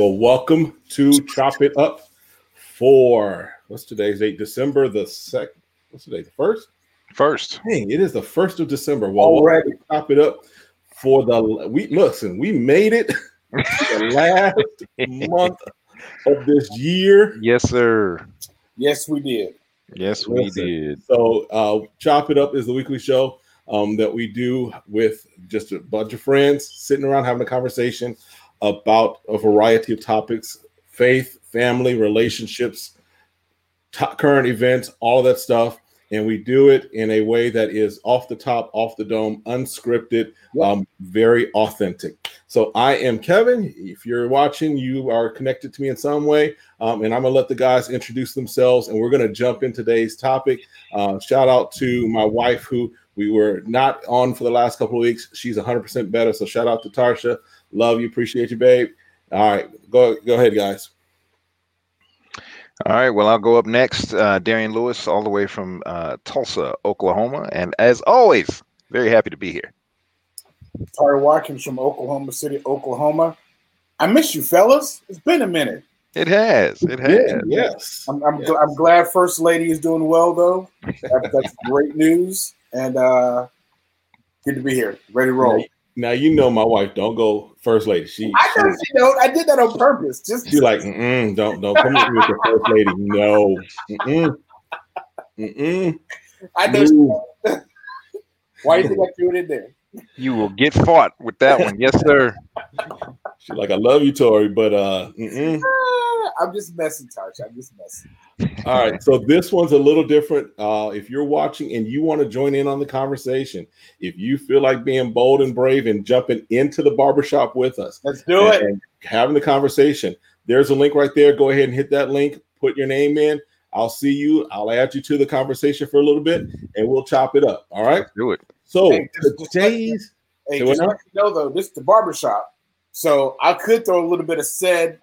right. Well, welcome to Chop It Up for what's today's date? December the second. What's today? The first. First. Hey, it is the first of December. Well, Already. welcome to Chop It Up for the we listen. We made it the last month of this year. Yes, sir. Yes, we did. Yes, we Listen. did. So, uh, Chop It Up is the weekly show um, that we do with just a bunch of friends sitting around having a conversation about a variety of topics faith, family, relationships, to- current events, all that stuff. And we do it in a way that is off the top, off the dome, unscripted, um, very authentic. So I am Kevin. If you're watching, you are connected to me in some way. Um, and I'm going to let the guys introduce themselves and we're going to jump in today's topic. Uh, shout out to my wife, who we were not on for the last couple of weeks. She's 100% better. So shout out to Tarsha. Love you. Appreciate you, babe. All right. Go, go ahead, guys. All right. Well, I'll go up next. Uh, Darian Lewis, all the way from uh, Tulsa, Oklahoma. And as always, very happy to be here. Tari Watkins from Oklahoma City, Oklahoma. I miss you, fellas. It's been a minute. It has. It has. Yeah, yes. I'm, I'm, Yes. gl- I'm glad First Lady is doing well, though. That, that's great news. And uh, good to be here. Ready to roll. Now you know my wife. Don't go first lady. She, I know she don't. I did that on purpose. Just she like, mm-mm, don't don't come at me with the first lady. No. Mm-mm. Mm-mm. I know. She, Move. why you think I threw it in there? You will get fought with that one. Yes, sir. She's like, I love you, Tori, but uh, mm-mm. I'm just messing, Tarsh. I'm just messing. All right, so this one's a little different. Uh, if you're watching and you want to join in on the conversation, if you feel like being bold and brave and jumping into the barbershop with us, Let's do it. and having the conversation, there's a link right there. Go ahead and hit that link, put your name in. I'll see you. I'll add you to the conversation for a little bit, and we'll chop it up. All right. Do it. So Hey, just- just today's Hey, Say just let you know though, this is the barbershop. So I could throw a little bit of said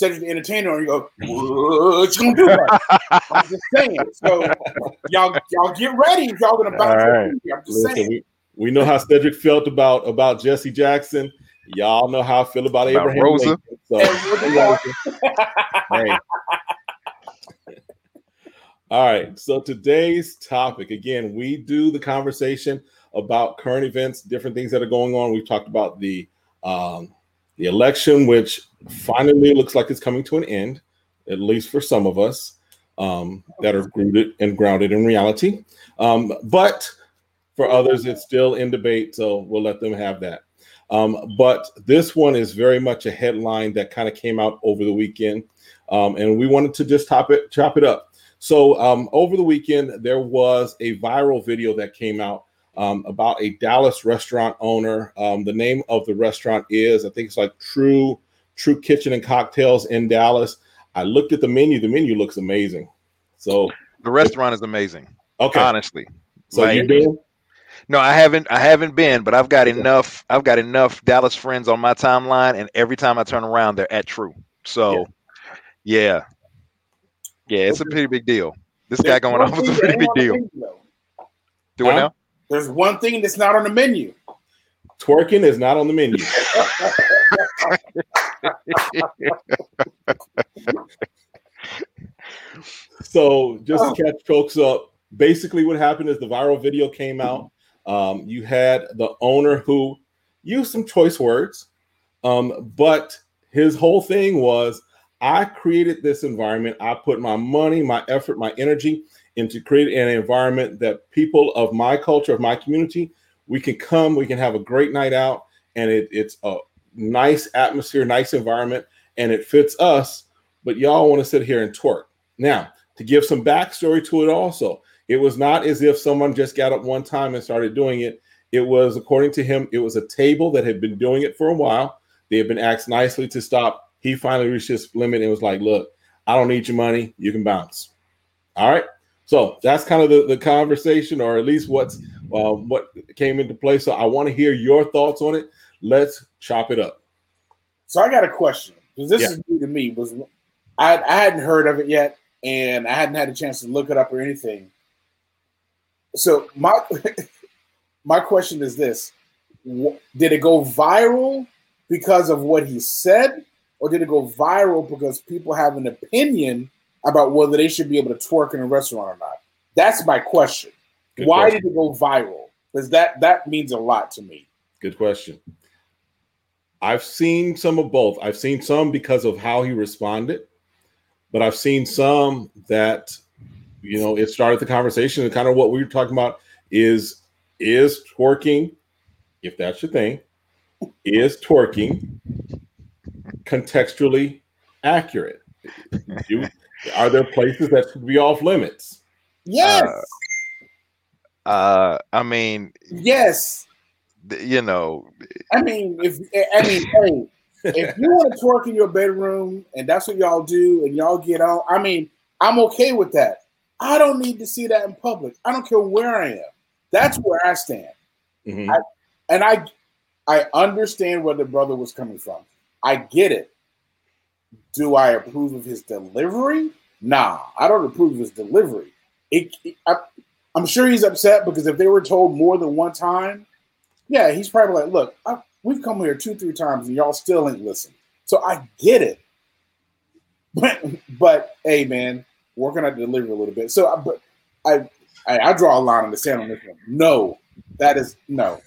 Cedric the Entertainer and you go, what you gonna do about? I'm just saying. So y'all y'all get ready if y'all gonna bounce All right. right. I'm just listen, saying. we, we know how Cedric felt about about Jesse Jackson. Y'all know how I feel about, About Abraham Rosa. Lincoln. So, hey. All right. So today's topic again, we do the conversation about current events, different things that are going on. We've talked about the um, the election, which finally looks like it's coming to an end, at least for some of us um, that are rooted and grounded in reality. Um, but for others, it's still in debate. So we'll let them have that. Um, but this one is very much a headline that kind of came out over the weekend, um, and we wanted to just top it, chop it up. So um, over the weekend, there was a viral video that came out um, about a Dallas restaurant owner. Um, the name of the restaurant is, I think it's like True True Kitchen and Cocktails in Dallas. I looked at the menu. The menu looks amazing. So The restaurant is amazing. okay, Honestly. so like- you been? No, I haven't. I haven't been, but I've got enough. I've got enough Dallas friends on my timeline, and every time I turn around, they're at True. So, yeah, yeah, it's a pretty big deal. This guy going off is a pretty big deal. Do it now. There's one thing that's not on the menu. Twerking is not on the menu. So just Oh. to catch folks up, basically what happened is the viral video came out. Um, you had the owner who used some choice words, um, but his whole thing was, I created this environment. I put my money, my effort, my energy into create an environment that people of my culture, of my community, we can come, we can have a great night out, and it, it's a nice atmosphere, nice environment, and it fits us. But y'all want to sit here and twerk. Now, to give some backstory to it, also, it was not as if someone just got up one time and started doing it. It was, according to him, it was a table that had been doing it for a while. They had been asked nicely to stop. He finally reached his limit and was like, Look, I don't need your money. You can bounce. All right. So that's kind of the, the conversation, or at least what's uh, what came into play. So I want to hear your thoughts on it. Let's chop it up. So I got a question because this Yeah. is new to me. Was I, I hadn't heard of it yet, and I hadn't had a chance to look it up or anything. So my my question is this: Did it go viral because of what he said, or did it go viral because people have an opinion about whether they should be able to twerk in a restaurant or not? That's my question. Good Why question. did it go viral? Because that that means a lot to me. Good question. I've seen some of both. I've seen some because of how he responded, but I've seen some that you know it started the conversation and kind of what we were talking about is is twerking, if that's your thing, is twerking contextually accurate? Are there places that should be off limits? Yes, Uh, I mean, yes. you know, I mean, if I mean, hey, if you want to twerk in your bedroom and that's what y'all do and y'all get on, I mean, I'm okay with that. I don't need to see that in public. I don't care where I am. That's where I stand. Mhm. And I I understand where the brother was coming from. I get it. Do I approve of his delivery? Nah, I don't approve of his delivery. It, it- I, I'm sure he's upset because if they were told more than one time, yeah, he's probably like, look, I, we've come here two, three times and y'all still ain't listen. So I get it. But, but hey, man, working on delivery a little bit. So, I- but I, I, I draw a line in the sand on this one. No, that is no.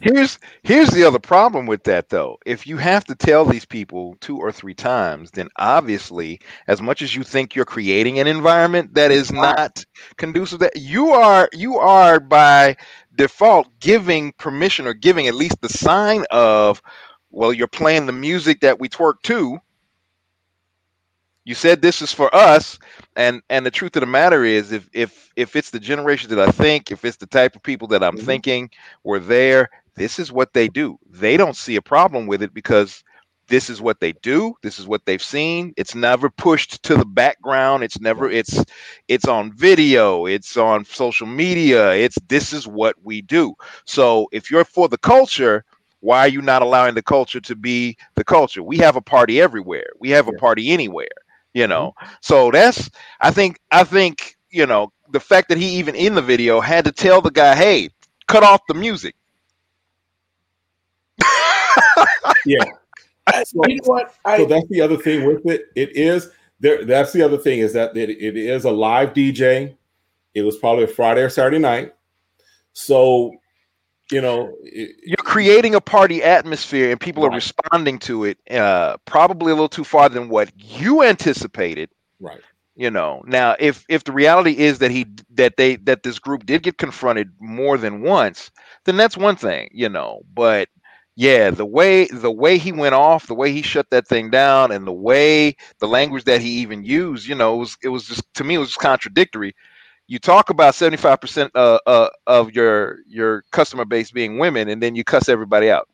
here's here's the other problem with that though. If you have to tell these people two or three times, then obviously, as much as you think you're creating an environment that is not conducive, that you are you are by default giving permission or giving at least the sign of, well, you're playing the music that we twerk to. You said this is for us, and and the truth of the matter is, if if if it's the generation that I think, if it's the type of people that I'm Mhm. thinking were there, this is what they do. They don't see a problem with it because this is what they do. This is what they've seen. It's never pushed to the background. It's never it's it's on video. It's on social media. It's this is what we do. So if you're for the culture, why are you not allowing the culture to be the culture? We have a party everywhere. We have a party anywhere. You know. Mm-hmm. So that's I think I think you know the fact that he even in the video had to tell the guy, "Hey, cut off the music." So- you know what? I, so that's the other thing with it. It is there. That's the other thing is that it, it is a live DJ. It was probably a Friday or Saturday night. So, you know, it, you're creating a party atmosphere and people are responding to it uh, probably a little too far than what you anticipated. Right. you know now if if the reality is that he that they that this group did get confronted more than once then that's one thing you know but yeah the way the way he went off the way he shut that thing down and the way the language that he even used you know it was it was just to me it was just contradictory you talk about 75% uh, uh, of your your customer base being women and then you cuss everybody out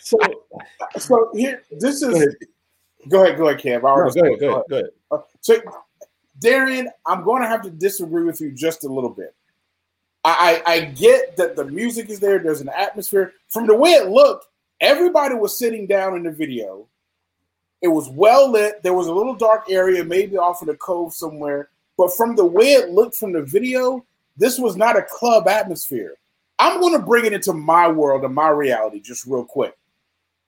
so, so here, this is. Go ahead, go ahead, Kev. I No, go ahead. Go ahead. Go ahead. Uh, So, Darian, I'm going to have to disagree with you just a little bit. I, I, I get that the music is there. There's an atmosphere. From the way it looked, everybody was sitting down in the video. It was well lit. There was a little dark area, maybe off in the cove somewhere. But from the way it looked from the video, this was not a club atmosphere. I'm going to bring it into my world and my reality just real quick.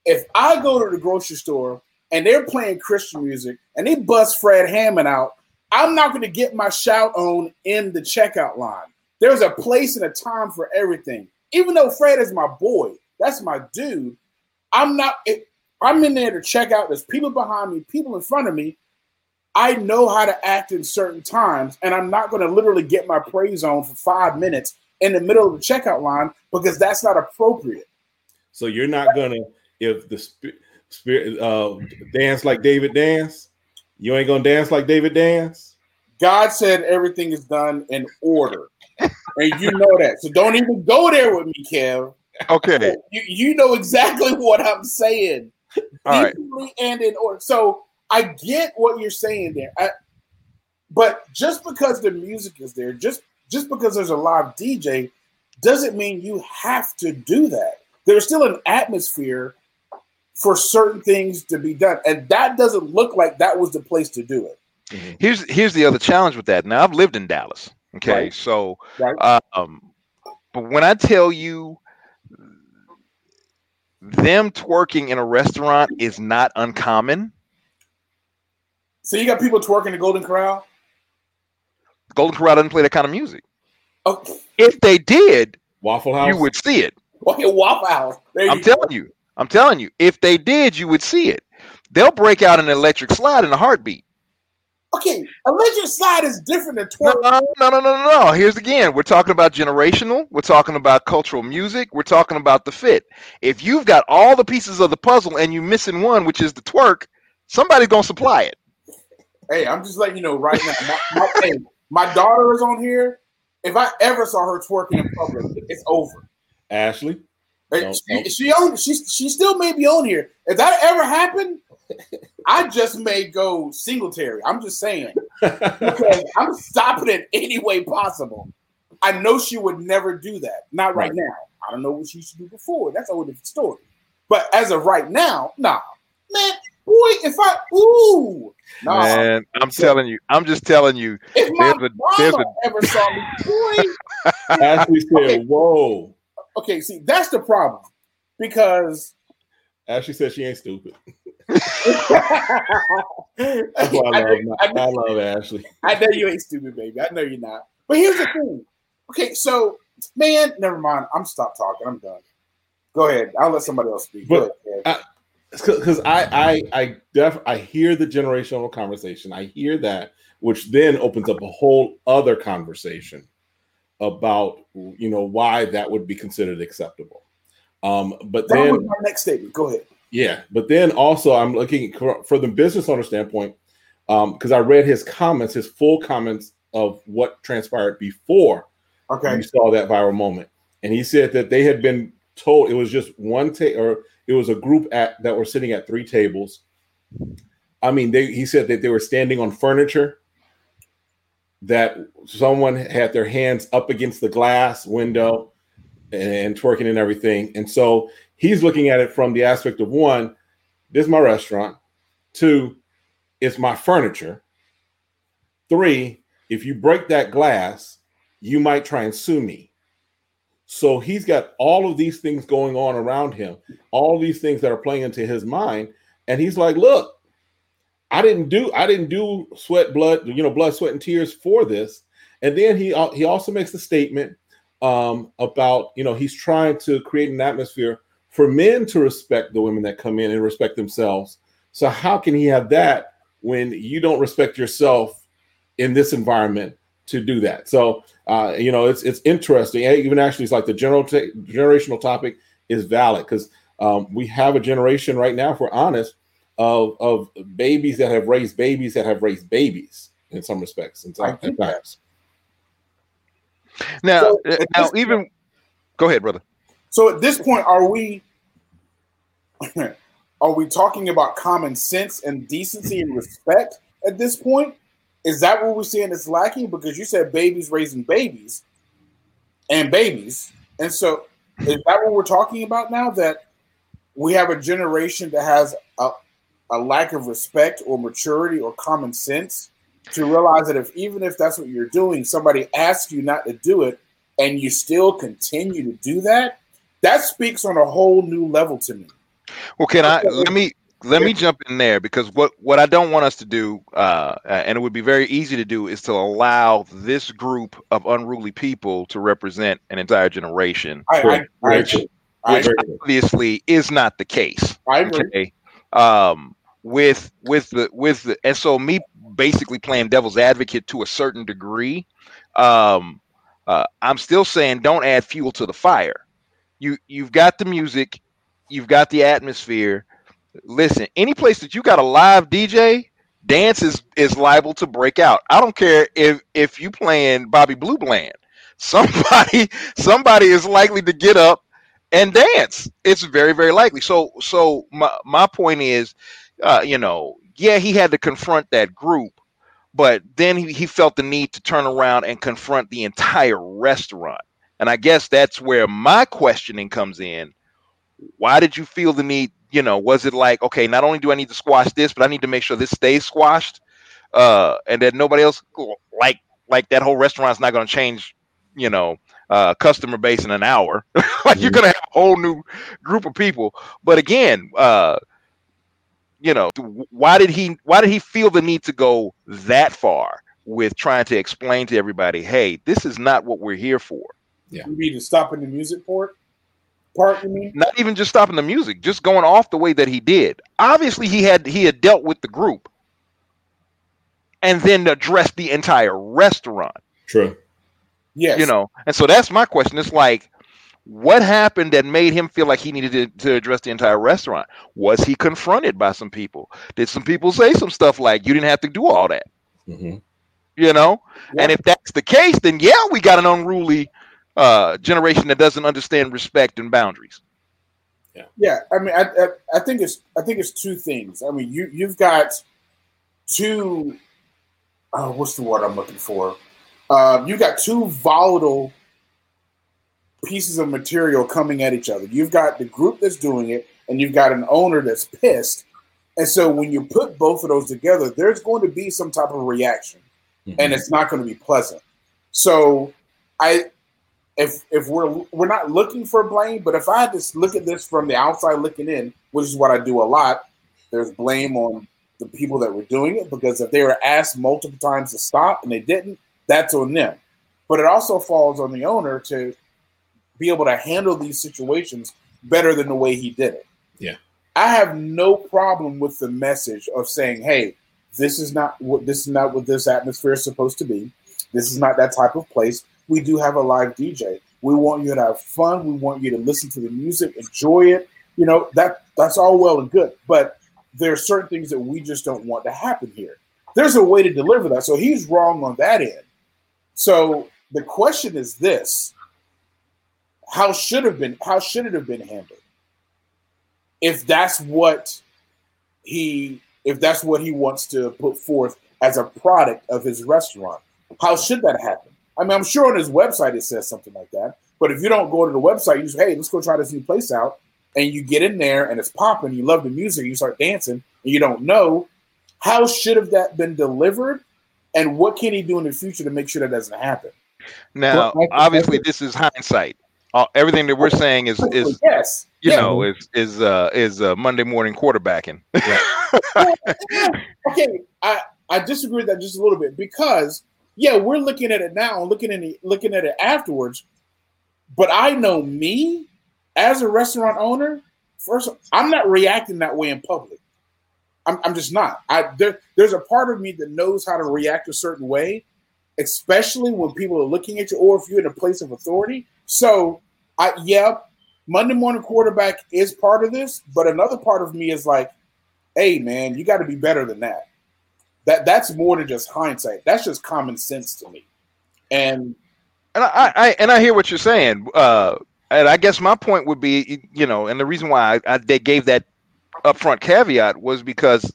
If I go to the grocery store and they're playing Christian music and they bust Fred Hammond out, I'm not going to get my shout on in the checkout line. There's a place and a time for everything. Even though Fred is my boy, that's my dude. I'm not. It, I'm in there to check out. There's people behind me, people in front of me. I know how to act in certain times, and I'm not going to literally get my praise on for five minutes in the middle of the checkout line because that's not appropriate. So you're not gonna if the spirit, spirit uh, dance like David dance. You ain't gonna dance like David dance. God said everything is done in order, and you know that. So don't even go there with me, Kev. okay You, you know exactly what I'm saying. All right and in order. So I get what you're saying there. I, but just because the music is there, just just because there's a live DJ, doesn't mean you have to do that. There's still an atmosphere for certain things to be done, and that doesn't look like that was the place to do it. here's here's the other challenge with that. Now I've lived in Dallas. Okay, Right. so Right. um, but when I tell you them twerking in a restaurant is not uncommon. So you got people twerking the Golden Corral. Golden Corral doesn't play that kind of music. Oh, If they did, Waffle House. you would see it. okay, Waffle House. There I'm you go. telling you. I'm telling you. If they did, you would see it. They'll break out an electric slide in a heartbeat. Okay, electric slide is different than No, twerk. no, no, no, no, no. no. Here's again. We're talking about generational. We're talking about cultural music. We're talking about the fit. If you've got all the pieces of the puzzle and you're missing one, which is the twerk, somebody's gonna supply it. Hey, I'm just letting you know right now. My, my, hey, my daughter is on here. If I ever saw her twerking in public, it's over. Ashley. Hey, Don't- she, don't. she on she she still may be on here. If that ever happened, I just may go Singletary. I'm just saying because I'm stopping it any way possible. I know she would never do that. Not right, Right. now. I don't know what she used to do before. That's a whole different story. But as of right now, nah, man, boy, if I ooh, nah, Man, I'm So- telling you. I'm just telling you. if my there's a- there's mama ever saw me, boy, Ashley said, Okay. "Whoa." okay, see, that's the problem because Ashley said she ain't stupid. I, That's why I love, know- I I love Ashley. I know you ain't stupid, baby. I know you're not. But here's the thing. Okay, so man, never mind. I'm stop talking. I'm done. Go ahead. I'll let somebody else speak. But- because I I I def I hear the generational conversation. I hear that, which then opens up a whole other conversation about you know why that would be considered acceptable. Um, but that then my next statement. Go ahead. yeah, but then also I'm looking for, the business owner standpoint because I read his comments, his full comments of what transpired before Okay. you saw that viral moment, and he said that they had been told it was just one ta- or it was a group at that were sitting at three tables. I mean, they he said that they were standing on furniture. That someone had their hands up against the glass window and twerking and everything, and so he's looking at it from the aspect of one, this is my restaurant. Two, it's my furniture. Three, if you break that glass, you might try and sue me. So he's got all of these things going on around him, all these things that are playing into his mind, and he's like, "Look, I didn't do I didn't do sweat, blood, you know, blood, sweat, and tears for this." And then he he also makes the statement um, about you know he's trying to create an atmosphere for men to respect the women that come in and respect themselves. So how can he have that when you don't respect yourself in this environment to do that? So uh, you know it's it's interesting. Even actually, it's like the general ta- generational topic is valid because um, we have a generation right now, if we're honest, of of babies that have raised babies that have raised babies in some respects. In I some times. Now, So, uh, now this even go ahead, brother. So at this point, are we are we talking about common sense and decency and respect at this point? Is that what we're seeing is lacking? Because you said babies raising babies and babies. And so is that what we're talking about now? That we have a generation that has a, a lack of respect or maturity or common sense to realize that if even if that's what you're doing, somebody asks you not to do it and you still continue to do that, that speaks on a whole new level to me. Well, can I Okay. let me let me jump in there because what what I don't want us to do, uh, and it would be very easy to do, is to allow this group of unruly people to represent an entire generation, I, I. I, which obviously is not the case. I agree. Okay. Um, with with the with the and so me basically playing devil's advocate to a certain degree, um, uh, I'm still saying don't add fuel to the fire. You you've got the music, you've got the atmosphere. Listen, any place that you got a live DJ, dance is is liable to break out. I don't care if if you playing Bobby Blue Bland. Somebody somebody is likely to get up and dance. It's very very likely. So so my my point is, uh, you know, yeah, he had to confront that group, but then he, he felt the need to turn around and confront the entire restaurant. And I guess that's where my questioning comes in. Why did you feel the need? You know, was it like, okay, not only do I need to squash this, but I need to make sure this stays squashed, uh, and that nobody else like like that whole restaurant's not going to change, you know, uh, customer base in an hour. like you're Mhm. gonna have a whole new group of people. But again, uh, you know, why did he why did he feel the need to go that far with trying to explain to everybody, hey, this is not what we're here for. You mean to stop in the music part? Part you mean? Not even just stopping the music, just going off the way that he did. Obviously, he had he had dealt with the group and then addressed the entire restaurant. True. Yes. you know and so that's my question it's like what happened that made him feel like he needed to, to address the entire restaurant was he confronted by some people did some people say some stuff like you didn't have to do all that hmm you know Yeah. and if that's the case then yeah we got an unruly uh generation that doesn't understand respect and boundaries Yeah. Yeah, I mean, I, I, I think it's I think it's two things. I mean, you you've got two. Oh, what's the word I'm looking for? Uh, you got two volatile pieces of material coming at each other. You've got the group that's doing it, and you've got an owner that's pissed. And so, when you put both of those together, there's going to be some type of reaction Mm-hmm. and it's not going to be pleasant. So, I if if we're we're not looking for blame, but if I had to look at this from the outside looking in, which is what I do a lot, there's blame on the people that were doing it because if they were asked multiple times to stop and they didn't, that's on them. But it also falls on the owner to be able to handle these situations better than the way he did it. Yeah. I have no problem with the message of saying, "Hey, this is not what this is not what this atmosphere is supposed to be. This is not that type of place. We do have a live DJ. We want you to have fun. We want you to listen to the music, enjoy it. You know that that's all well and good, but there are certain things that we just don't want to happen here. There's a way to deliver that. So he's wrong on that end. So the question is this: How should have been? How should it have been handled? If that's what he if that's what he wants to put forth as a product of his restaurant. How should that happen? I mean, I'm sure on his website it says something like that. But if you don't go to the website, you say, hey, let's go try this new place out. And you get in there and it's popping, you love the music, you start dancing, and you don't know how should have that been delivered and what can he do in the future to make sure that doesn't happen? now Well, obviously this is hindsight uh, everything that we're saying is is yes. you Yeah. know is is uh is uh monday morning quarterbacking okay, I, I disagree with that just a little bit because yeah, we're looking at it now and looking at it looking at it afterwards. But I know me as a restaurant owner, first I'm not reacting that way in public. I'm, I'm just not. I there, there's a part of me that knows how to react a certain way, especially when people are looking at you or if you're in a place of authority. So I yeah, Monday morning quarterback is part of this, but another part of me is like, hey man, you got to be better than that. That that's more than just hindsight. That's just common sense to me. And and I, I and I hear what you're saying. Uh, and I guess my point would be, you know, and the reason why I, I they gave that upfront caveat was because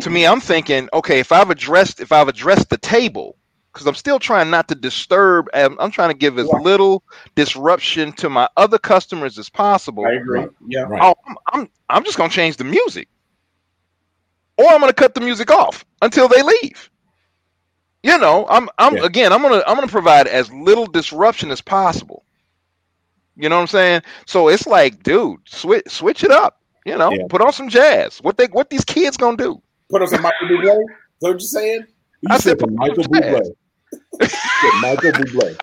to me, I'm thinking, okay, if I've addressed if I've addressed the table, because I'm still trying not to disturb, I'm, I'm trying to give as Yeah. little disruption to my other customers as possible. I agree. Yeah. Right. Oh, I'm, I'm I'm just gonna change the music, or I'm gonna cut the music off until they leave. You know, I'm I'm Yeah. again, I'm gonna I'm gonna provide as little disruption as possible. You know what I'm saying? So it's like, dude, switch switch it up. You know, Yeah. put on some jazz. What they what these kids gonna do? Put us a Michael Bublé. Is that what you're saying? You I said said the Michael Bublé. Bublé. Michael Bublé.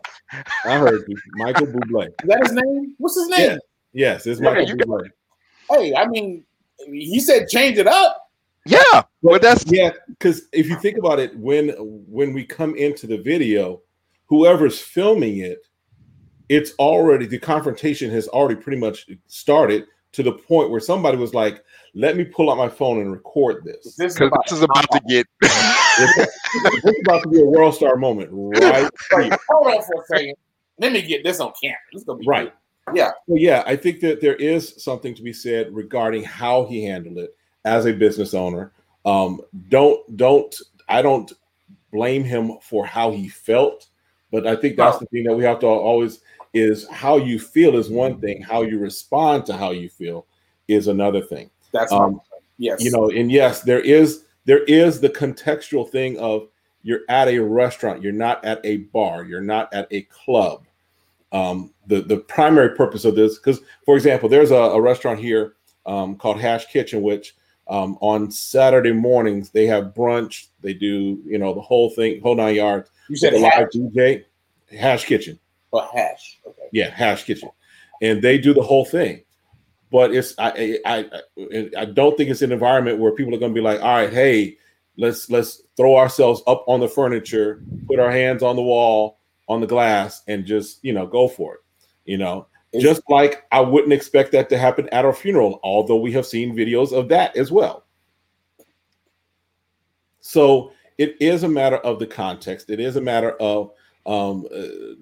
I heard you. Michael Bublé. Is that his name? What's his name? Yeah. Yes, it's Michael you got- Bublé. Hey, I mean, he said change it up. Yeah, but that's yeah, because if you think about it, when when we come into the video, whoever's filming it, it's already the confrontation has already pretty much started to the point where somebody was like, "Let me pull out my phone and record this." This is about, this is about to get. this it's about to be a WorldStar moment, right? Here. hold on for a second. Let me get this on camera. This is gonna be Right. good. Yeah. Well, yeah, I think that there is something to be said regarding how he handled it as a business owner. Um, don't don't I don't blame him for how he felt, but I think that's No. the thing that we have to always is how you feel is one thing, how you respond to how you feel is another thing. That's Um, yes. You know, and yes, there is there is the contextual thing of you're at a restaurant, you're not at a bar, you're not at a club. Um, the the primary purpose of this, because for example, there's a, a restaurant here um, called Hash Kitchen, which um, on Saturday mornings they have brunch. They do you know the whole thing, whole nine yards. You said live DJ, Hash Kitchen. Oh, hash. Okay. Yeah, Hash Kitchen, and they do the whole thing. But it's I I I, I don't think it's an environment where people are going to be like, all right, hey, let's let's throw ourselves up on the furniture, put our hands on the wall, on the glass, and just you know go for it. You know, Is- just like I wouldn't expect that to happen at our funeral, although we have seen videos of that as well. So it is a matter of the context. It is a matter of um, uh,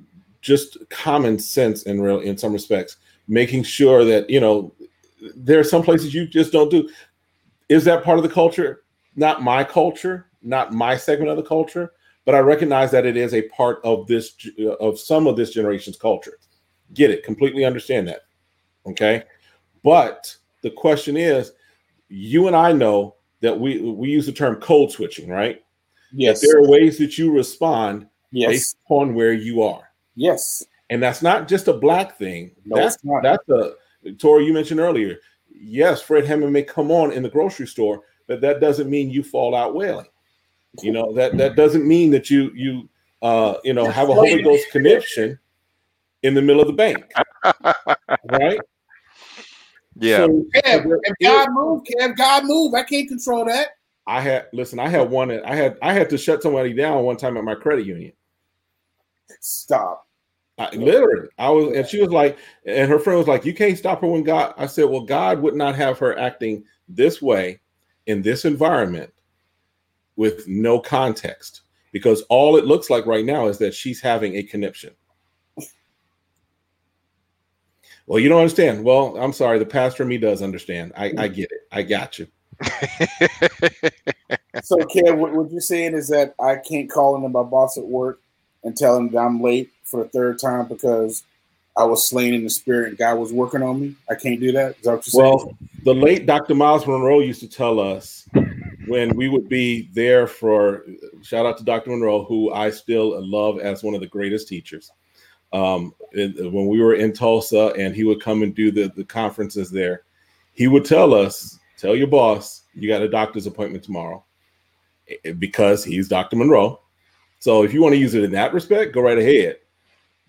just common sense in real in some respects, making sure that you know there are some places you just don't do. Is that part of the culture? Not my culture, not my segment of the culture, but I recognize that it is a part of this of some of this generation's culture. Get it? Completely understand that. Okay, but the question is, you and I know that we we use the term code switching, right? Yes. There are ways that you respond Yes. based upon where you are. Yes. And that's not just a black thing. No, that's not. that's a Tori, you mentioned earlier. Yes, Fred Hammond may come on in the grocery store, but that doesn't mean you fall out wailing. You know, that that doesn't mean that you you uh you know have a Holy Ghost connection in the middle of the bank. right? Yeah. So, Kev, if God move, Kev, God move. I can't control that. I had listen, I had one I had I had to shut somebody down one time at my credit union. Stop. I, literally, I was, and she was like, and her friend was like, "You can't stop her when God." I said, "Well, God would not have her acting this way in this environment with no context, because all it looks like right now is that she's having a conniption." Well, you don't understand. Well, I'm sorry. The pastor in me does understand. I, I get it. I got you. So, Kev, what, what you're saying is that I can't call into my boss at work and tell him that I'm late for the third time because I was slain in the spirit and God was working on me. I can't do that. Is that what you're saying? Well, the late Dr. Myles Munroe used to tell us when we would be there for shout out to Dr. Munroe, who I still love as one of the greatest teachers. Um, when we were in Tulsa and he would come and do the, the conferences there, he would tell us, Tell your boss you got a doctor's appointment tomorrow Eh, because he's Dr. Munroe. So if you want to use it in that respect, go right ahead.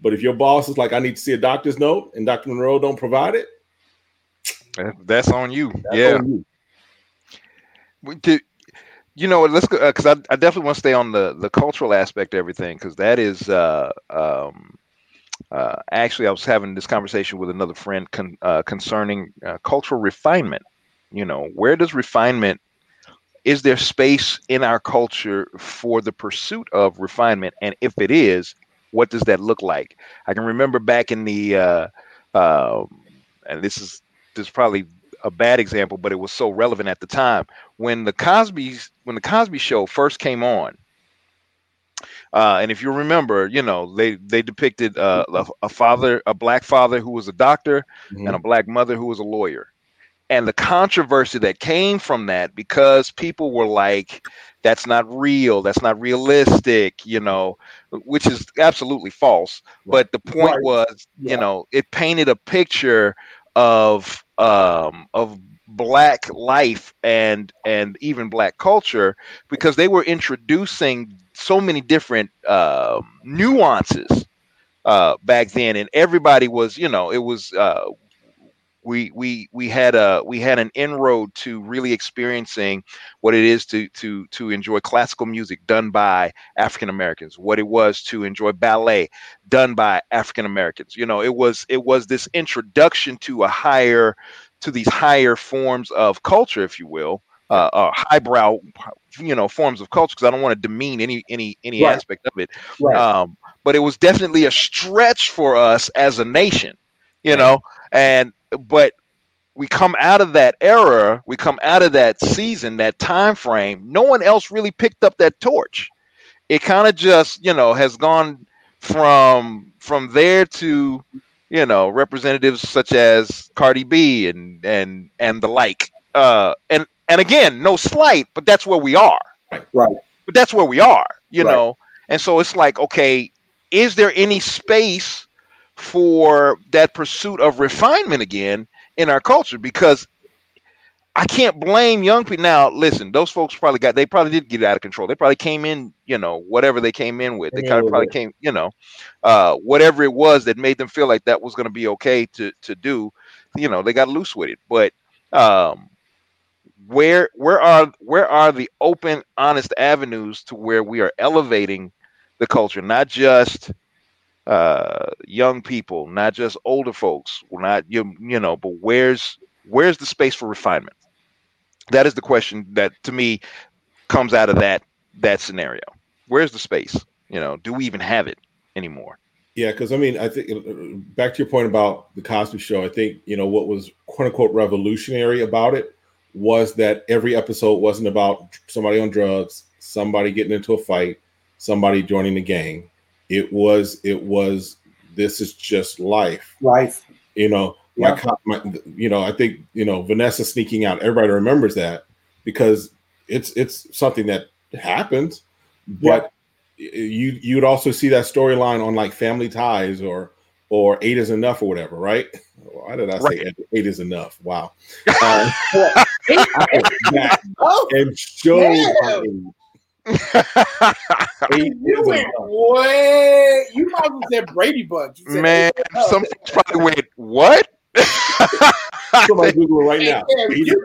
But if your boss is like, I need to see a doctor's note and Dr. Munroe don't provide it, That's on you. that's yeah. on you. We you know let's go because I, I definitely want to stay on the the cultural aspect of everything because that is uh um uh actually i was having this conversation with another friend con, uh, concerning uh, cultural refinement you know where does refinement is there space in our culture for the pursuit of refinement and if it is what does that look like? I can remember back in the uh um and this is this is probably a bad example but it was so relevant at the time. When the Cosby's when the Cosby Show first came on, uh, and if you remember, you know they they depicted uh, a, a father, a black father who was a doctor, and a black mother who was a lawyer, and the controversy that came from that because people were like, "That's not real. That's not realistic," you know, which is absolutely false. But the point Right. was, Yeah. you know, it painted a picture of um, of black life and and even black culture because they were introducing so many different um nuances uh, back then, and everybody was, you know, it was. Uh, we we we had a we had an inroad to really experiencing what it is to to to enjoy classical music done by African Americans, what it was to enjoy ballet done by African Americans. You know, it was it was this introduction to a higher to these higher forms of culture, if you will, uh, uh highbrow, you know, forms of culture. Because I don't want to demean any any any Right. aspect of it. right. Um, but it was definitely a stretch for us as a nation, you know, and but we come out of that era, we come out of that season, that time frame. No one else really picked up that torch. It kind of just, you know, has gone from from there to, you know, representatives such as Cardi B and and and the like. Uh, and and again, no slight, but that's where we are. Right. But that's where we are, you Right. know. And so it's like, okay, is there any space for that pursuit of refinement again in our culture because I can't blame young people. Now, listen, those folks probably got, they probably did get out of control. They probably came in, you know, whatever they came in with. They kind of probably came, you know, uh, whatever it was that made them feel like that was going to be okay to to do. You know, they got loose with it. But um, where where are where are the open, honest avenues to where we are elevating the culture, not just uh, young people, not just older folks, not you you know, but where's where's the space for refinement? that is the question that to me comes out of that that scenario. Where's the space? You know, do we even have it anymore? Yeah, because I mean, I think uh, back to your point about the Cosby Show. I think you know what was quote unquote revolutionary about it was that every episode wasn't about somebody on drugs, somebody getting into a fight, somebody joining the gang. It was it was this is just life. Life. You know, my, my, you know, I think you know Vanessa sneaking out. Everybody remembers that because it's it's something that happens. But yeah. you you'd also see that storyline on like Family Ties or or Eight is Enough or whatever, right? Why did I right. say eight is enough? Wow. Um, and show you went way. You probably said Brady Bunch. Man, some probably went what? Somebody Google it right now. Eight, you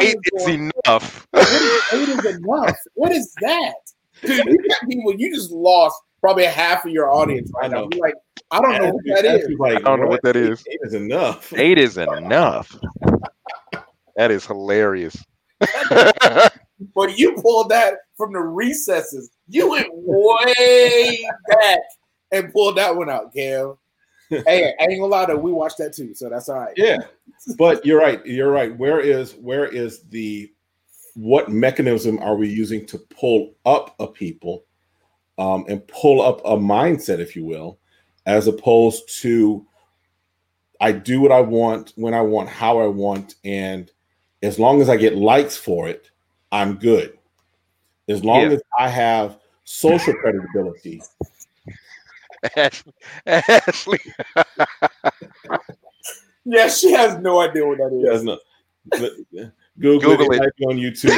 eight is enough. Eight is enough. What is that? Dude, you got people. You just lost probably half of your audience right now. You're like, I don't know what that is. Like, I don't know what that is. Eight is enough. Eight is enough. that is hilarious. but you pulled that from the recesses. You went way back and pulled that one out, Gail hey, I ain't gonna lie though, we watched that too, so that's all right. Yeah, but you're right. You're right. Where is where is the what mechanism are we using to pull up a people um, and pull up a mindset, if you will, as opposed to I do what I want when I want, how I want, and as long as I get likes for it, I'm good. As long yeah. as I have social credibility, Ashley. Ashley. yeah, she has no idea what that is. She has no. Google, Google it, it. on YouTube.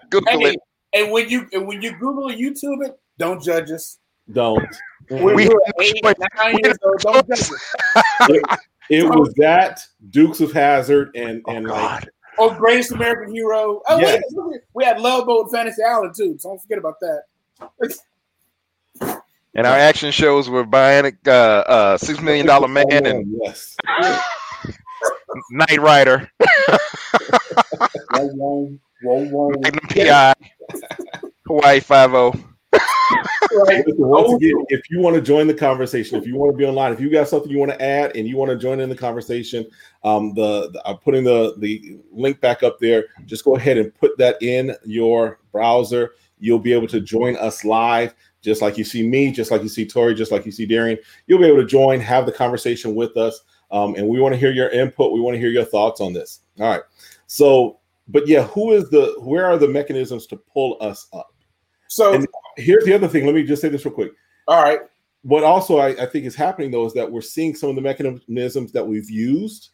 Google hey, it. And when you and when you Google YouTube it, don't judge us. Don't. we were eight, nine years old. Don't judge us. It, it was that Dukes of Hazzard and and oh, like oh Greatest American Hero. Oh yes. wait, we had Love Boat Fantasy Island too. So don't forget about that. And our action shows were Bionic, uh, uh, Six Million Dollar Man, and yes. Knight Rider, Magnum PI, Hawaii Five O. Right. Once again, if you want to join the conversation, if you want to be online, if you got something you want to add and you want to join in the conversation, um, the, the I'm putting the the link back up there. Just go ahead and put that in your browser. You'll be able to join us live just like you see me, just like you see Tori, just like you see Darian. You'll be able to join, have the conversation with us. Um, and we want to hear your input. We want to hear your thoughts on this. All right. So, but yeah, who is the, where are the mechanisms to pull us up? So and here's the other thing. Let me just say this real quick. All right. What also I, I think is happening though is that we're seeing some of the mechanisms that we've used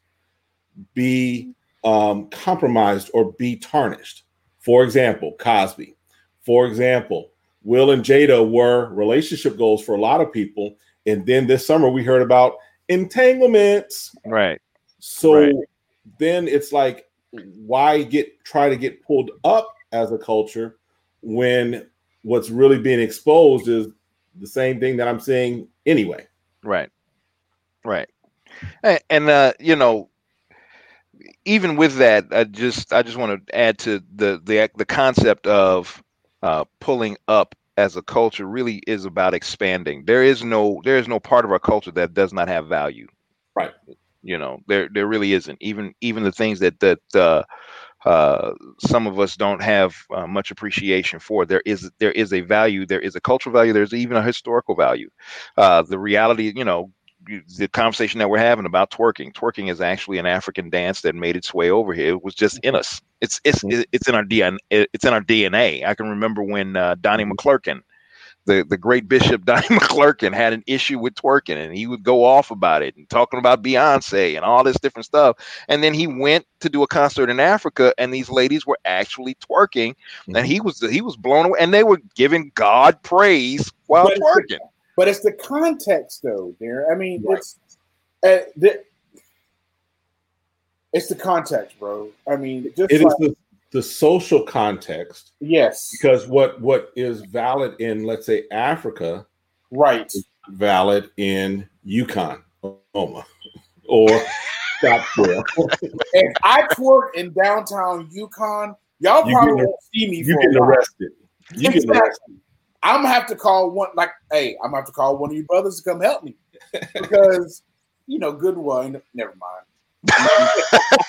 be um, compromised or be tarnished. For example, Cosby. For example, Will and Jada were relationship goals for a lot of people. And then this summer we heard about entanglements. Right. So right. then it's like, why get try to get pulled up as a culture when what's really being exposed is the same thing that I'm saying anyway. Right. Right. And uh, you know, even with that, I just I just want to add to the the the concept of uh, pulling up as a culture really is about expanding. There is no there is no part of our culture that does not have value. Right. You know, there there really isn't. Even even the things that that uh, uh, some of us don't have uh, much appreciation for. There is there is a value. There is a cultural value. There's even a historical value. Uh, the reality, you know, the conversation that we're having about twerking. Twerking is actually an African dance that made its way over here. It was just in us. It's it's mm-hmm. it's in our DNA. It's in our DNA. I can remember when uh, Donnie mm-hmm. McClurkin the, the great Bishop Donnie McClurkin had an issue with twerking and he would go off about it and talking about Beyonce and all this different stuff. And then he went to do a concert in Africa and these ladies were actually twerking mm-hmm. and he was he was blown away and they were giving God praise while but twerking. It's the, but it's the context though, there. I mean, right. it's uh, the, it's the context, bro. I mean, just it like, is the the social context. Yes. Because what what is valid in let's say Africa, right, valid in Yukon, Oklahoma, or Scottsdale. if I twerk in downtown Yukon, y'all you probably won't see me. You get arrested. You exactly. get arrested. I'm gonna have to call one. Like, hey, I'm gonna have to call one of your brothers to come help me because you know, good one. Never mind.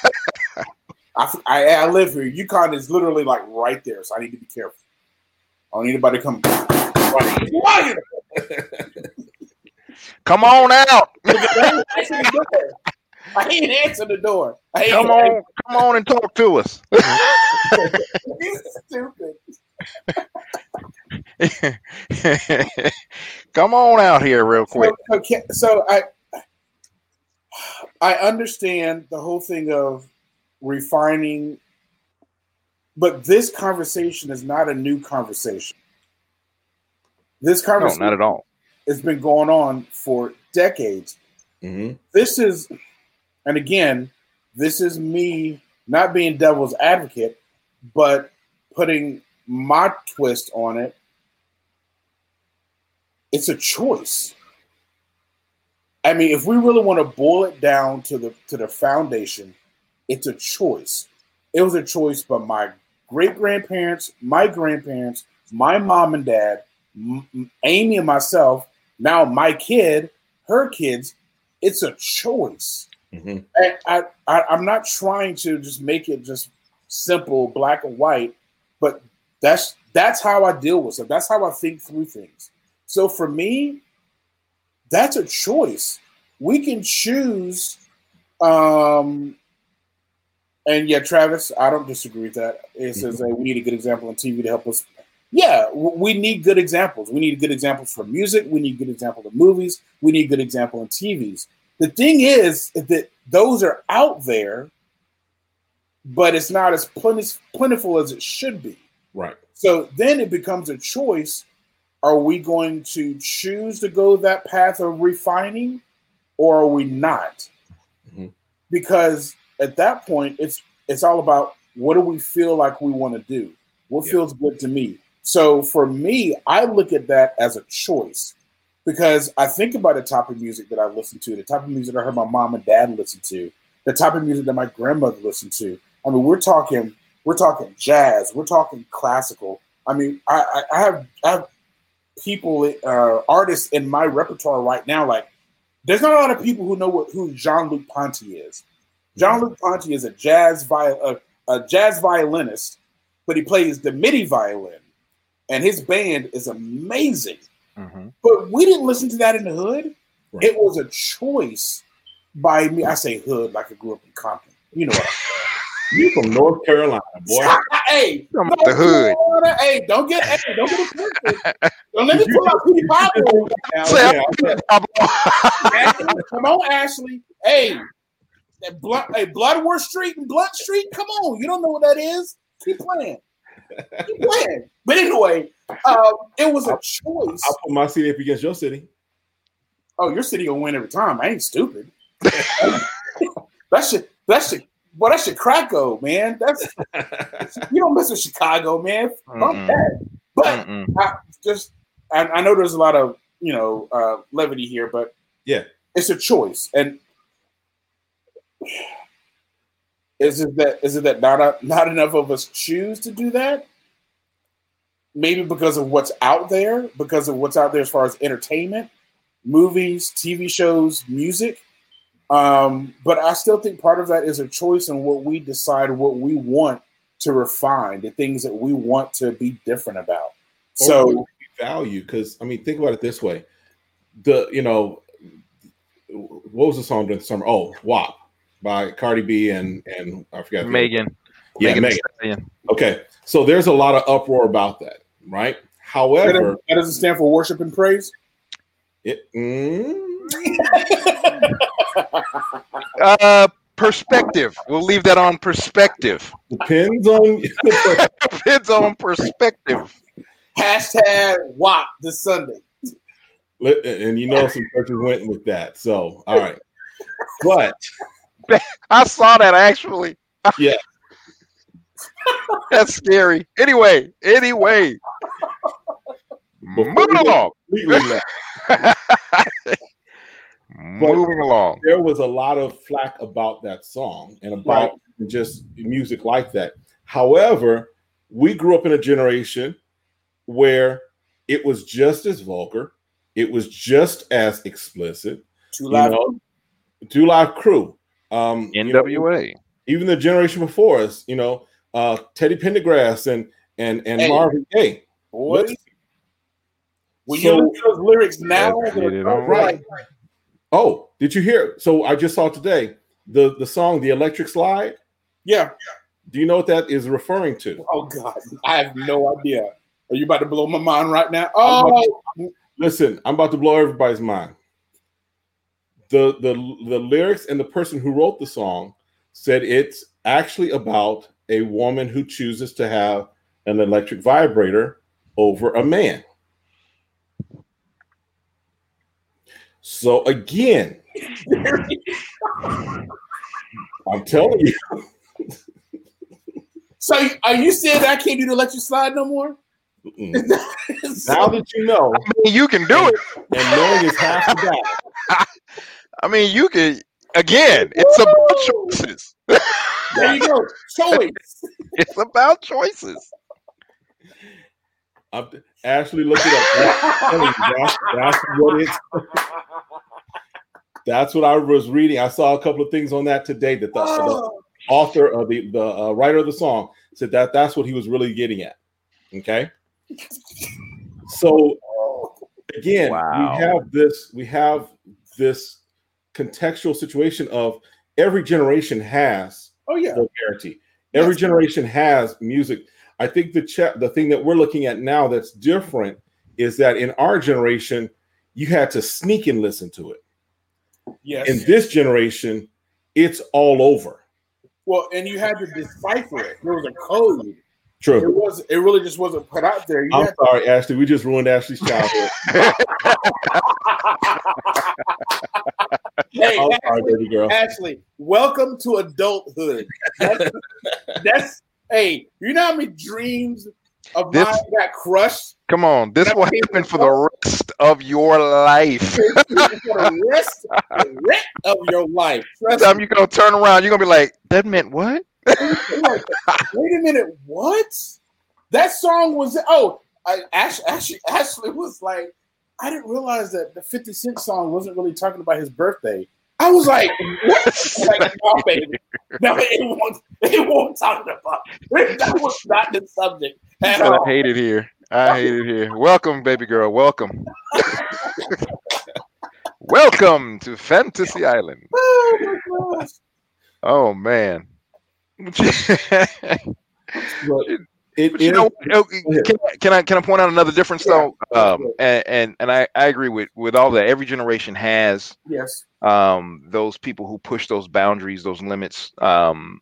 I, I, I live here. Yukon is literally like right there, so I need to be careful. I don't need anybody to come. come on out. I ain't answer the door. I come on, come on and talk to us. stupid. come on out here real quick. So, okay, so I I understand the whole thing of refining. But this conversation is not a new conversation. This conversation, no, not at all. It's been going on for decades. Mm-hmm. This is, and again, this is me not being devil's advocate, but putting my twist on it. It's a choice. I mean, if we really want to boil it down to the to the foundation, it's a choice. It was a choice by my great grandparents, my grandparents, my mom and dad, M- Amy and myself. Now my kid, her kids. It's a choice. Mm-hmm. I, I, I'm not trying to just make it just simple, black and white, but that's that's how I deal with it. That's how I think through things. So for me, that's a choice. We can choose um, and yeah, Travis, I don't disagree with that. It says mm-hmm. we need a good example on TV to help us. Yeah, we need good examples. We need good examples for music. We need good examples of movies. We need good example on TVs. The thing is that those are out there, but it's not as plentiful as it should be. Right. So then it becomes a choice. Are we going to choose to go that path of refining, or are we not? Mm-hmm. Because at that point, it's it's all about what do we feel like we want to do? What yeah. feels good to me? So for me, I look at that as a choice because I think about the type of music that I listen to, the type of music I heard my mom and dad listen to, the type of music that my grandmother listened to. I mean, we're talking we're talking jazz, we're talking classical. I mean, I, I have I have people, uh, artists in my repertoire right now. Like, there's not a lot of people who know what who Jean Luc Ponty is. Jean Luc Ponty is a jazz viol- a, a jazz violinist, but he plays the MIDI violin, and his band is amazing. Mm-hmm. But we didn't listen to that in the hood. Right. It was a choice by me. I say hood like I grew up in Compton. You know what? You from North Carolina, boy. hey, from the hood. Carolina. Hey, don't get hey, don't get offended. Don't let me pull out Petey Pablo. Yeah, Come on, Ashley. Hey, that blood, hey, Bloodworth Street and Blount Street. Come on, you don't know what that is. Keep playing. Keep playing. But anyway, uh, it was a choice. I'll put my city up against your city. Oh, your city will win every time. I ain't stupid. that shit. That shit. Boy, that shit Craco, man. That's you don't mess with Chicago, man. Fuck that. But I just I, I, know there's a lot of you know uh, levity here, but yeah, it's a choice, and is it that is it that not not enough of us choose to do that? Maybe because of what's out there, because of what's out there as far as entertainment, movies, TV shows, music. Um, but I still think part of that is a choice in what we decide what we want to refine, the things that we want to be different about. So value, because I mean, think about it this way: the you know, what was the song during the summer? Oh, WAP by Cardi B and and I forgot Megan. Yeah, Megan. Megan. Okay, so there's a lot of uproar about that, right? However, that doesn't stand for worship and praise. It, mm, uh, perspective. We'll leave that on perspective. depends on Depends on perspective. Hashtag WAP this Sunday. and you know some churches went with that. So all right. But I saw that actually. Yeah. That's scary. Anyway, anyway. Moving along. Moving along. there was a lot of flack about that song and about just music like that. However, we grew up in a generation where it was just as vulgar, it was just as explicit. Two You live. know, Two Live Crew, um, you know, NWA. even the generation before us, you know, uh, Teddy Pendergrass and and and Hey. Marvin Gaye. Boy, when so- you look at those lyrics now, Let's they're get it so on. right. Oh, did you hear? So I just saw today the the song "The Electric Slide." Yeah. Do you know what that is referring to? Oh God, I have no idea. Are you about to blow my mind right now? Oh, Listen, I'm about to blow everybody's mind. The the the lyrics and the person who wrote the song said it's actually about a woman who chooses to have an electric vibrator over a man. So again, I'm telling you, so are you saying that I can't do the electric slide no more? mm, now that you know, I mean, you can do it. and knowing is half the battle. I mean, you can. Again, it's about choices. there you go. Choice. It's about choices. I'm, Ashley, look it up. That's, that's, that's what it's. That's what I was reading. I saw a couple of things on that today. That the, the Oh, author of the the uh, writer of the song said that that's what he was really getting at. Okay. So again, Wow. we have this. We have this contextual situation of every generation has oh yeah. vulgarity. Every Yes. generation has music. I think the cha- the thing that we're looking at now that's different is that in our generation, you had to sneak and listen to it. Yes. In this generation, it's all over. well, and you had to decipher it. There was a code. True. It was. It really just wasn't put out there. You I'm sorry, Ashley. We just ruined Ashley's childhood. hey, I'm sorry, Ashley, baby girl. Ashley, welcome to adulthood. That's, that's hey, you know how many dreams of This- mine got crushed Come on, this will happen for the rest of your life. for the rest, the rest of your life. Trust Time me. you're gonna turn around, you're gonna be like, "That meant what?" Like, Wait a minute, what? That song was oh, I, Ash, Ashley, Ashley was like, I didn't realize that the 50 Cent song wasn't really talking about his birthday. I was like, what? like, no, baby. No, it won't, it won't talk about that was not the subject at I all. hate it here. I hate it here. Welcome, baby girl. Welcome. Welcome to Fantasy Island. Oh my gosh. Oh man. it But you is- know, uh, can, I- can I can I point out another difference though? Um, and and, and I, I agree with with all that. Every generation has Yes. um, those people who push those boundaries, those limits. Um,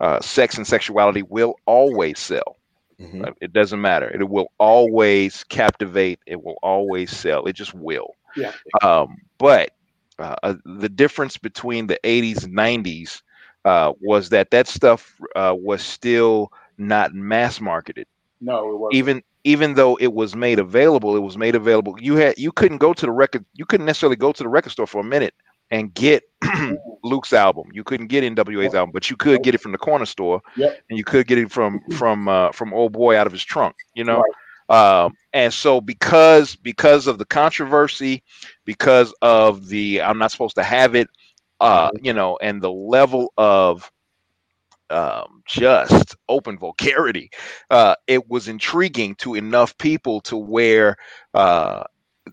uh, sex and sexuality will always sell. Mhm. Uh, It doesn't matter. It will always captivate. It will always sell. It just will. Yeah. Um, but uh, uh, the difference between the 80s and 90s uh, was that that stuff uh, was still not mass marketed. No, it wasn't. Even even though it was made available, it was made available. You had you couldn't go to the record. You couldn't necessarily go to the record store for a minute and get Luke's album. You couldn't get NWA's album, but you could get it from the corner store, Yep. and you could get it from from uh, from old boy out of his trunk. You know, um, and so because because of the controversy, because of the I'm not supposed to have it, uh, you know, and the level of um, just open vulgarity, uh, it was intriguing to enough people to where uh,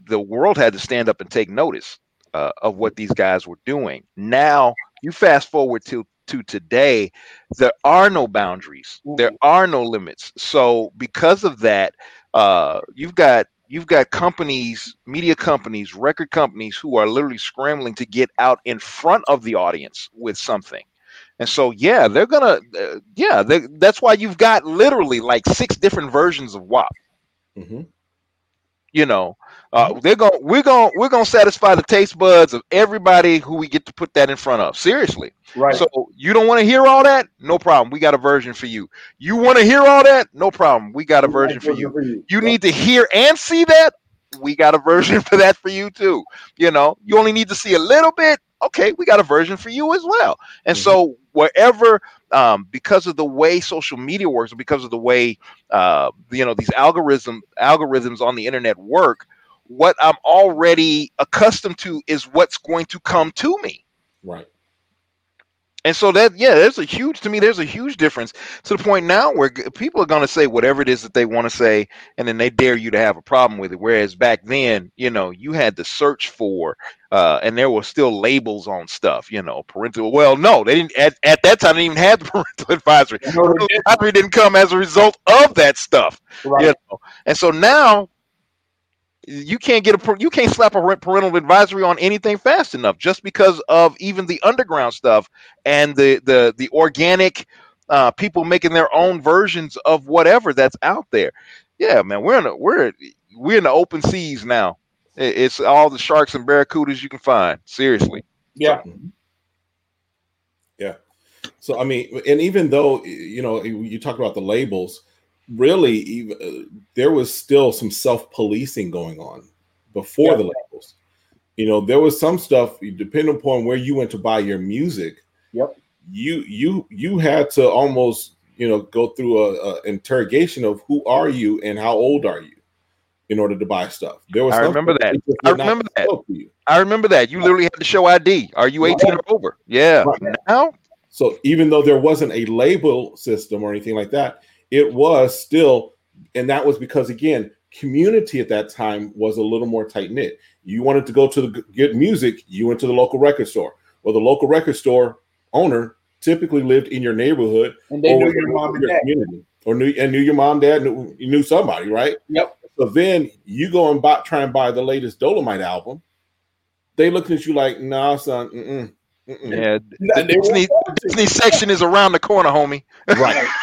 the world had to stand up and take notice uh, of what these guys were doing. Now you fast forward to to today, there are no boundaries, there are no limits. So because of that, uh, you've got you've got companies, media companies, record companies who are literally scrambling to get out in front of the audience with something. And so, yeah, they're gonna, uh, yeah, they, that's why you've got literally like six different versions of WAP. Mhm. You know, uh, they're going, we're going, to we're going to satisfy the taste buds of everybody who we get to put that in front of. Seriously. Right. So you don't want to hear all that? No problem. We got a version for you. You want to hear all that? No problem. We got a version for you. You need to hear and see that? We got a version for that for you too. You know, you only need to see a little bit. Okay, we got a version for you as well. And so wherever, um, because of the way social media works, because of the way uh, you know these algorithm algorithms on the internet work, what I'm already accustomed to is what's going to come to me. Right. And so that yeah, there's a huge to me. There's a huge difference to the point now where people are going to say whatever it is that they want to say, and then they dare you to have a problem with it. Whereas back then, you know, you had to search for, uh, and there were still labels on stuff. You know, parental. Well, no, they didn't at, at that time. They didn't even have the parental advisory. No, Parental didn't. advisory didn't come as a result of that stuff. Right. You know, and so now you can't get a you can't slap a parental advisory on anything fast enough just because of even the underground stuff and the the the organic uh, people making their own versions of whatever that's out there. Yeah, man, we're in a, we're we're in the open seas now. It's all the sharks and barracudas you can find. Seriously. Yeah. Yeah. So I mean, and even though you know you talk about the labels, really, even, uh, there was still some self-policing going on before Yeah. the labels. You know, there was some stuff depending upon where you went to buy your music. Yep. You you you had to almost you know go through a, a interrogation of who are you and how old are you in order to buy stuff. There was I remember that. I remember that. I remember that. You literally had to show ID. Are you 18 or over? Yeah. Right. Now, So even though there wasn't a label system or anything like that, it was still, and that was because again, community at that time was a little more tight knit. You wanted to go to the get music, you went to the local record store. Well, the local record store owner typically lived in your neighborhood And they or knew your mom and your dad. community, or knew and knew your mom, dad, knew, knew somebody, right? Yep. So then you go and buy, try and buy the latest Dolomite album. They looking at you like, nah, son, mm-mm, mm-mm. yeah, And they the Disney, the Disney section is around the corner, homie. right,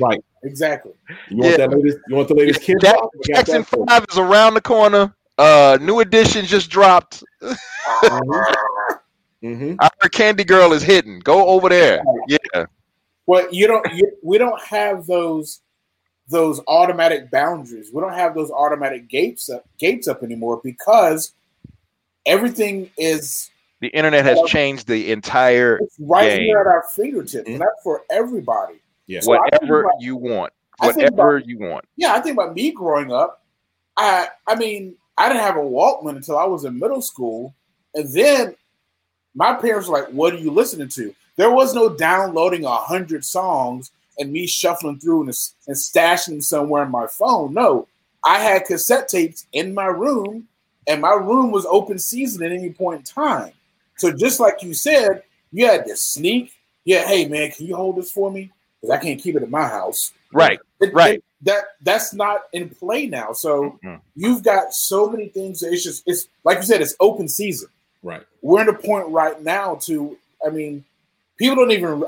right. Exactly. You want Yeah. that latest? You want the latest kid? Jack- Rock? Got Jackson that. Five is around the corner. Uh, new edition just dropped. Mhm. Our Candy Girl is hidden. Go over there. Yeah, Well, you don't. You, we don't have those those automatic boundaries. We don't have those automatic gates up gates up anymore because everything is the internet has changed the entire it's right Game. here at our fingertips, Mhm. and that's for everybody. Yeah. So whatever about- you want. Whatever about- you want. Yeah, I think about me growing up. I I mean, I didn't have a Walkman until I was in middle school, and then my parents were like, "What are you listening to?" There was no downloading a hundred songs and me shuffling through and, and stashing them somewhere in my phone. No, I had cassette tapes in my room, and my room was open season at any point in time. So just like you said, you had to sneak. Yeah, hey man, can you hold this for me? Because I can't keep it at my house. Right. It- Right. it- that that's not in play now. So Mhm. you've got so many things. That it's just it's like you said, it's open season. Right. We're in a point right now to. I mean, people don't even.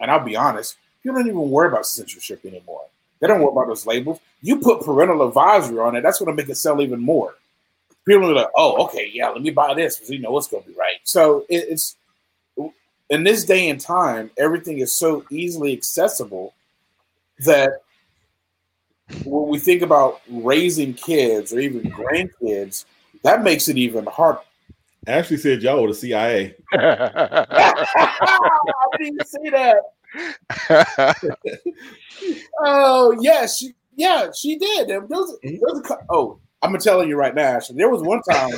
And I'll be honest, people don't even worry about censorship anymore. They don't worry about those labels. You put parental advisory on it, that's going to make it sell even more. People are like, "Oh, okay, yeah, let me buy this because you know it's going to be right." So it, it's in this day and time, everything is so easily accessible that when we think about raising kids or even grandkids, that makes it even harder. Actually said y'all were the CIA. I didn't even say that. Oh yeah, she yeah she did. There was, there was a, oh, I'm telling you right now, Ashley. There was one time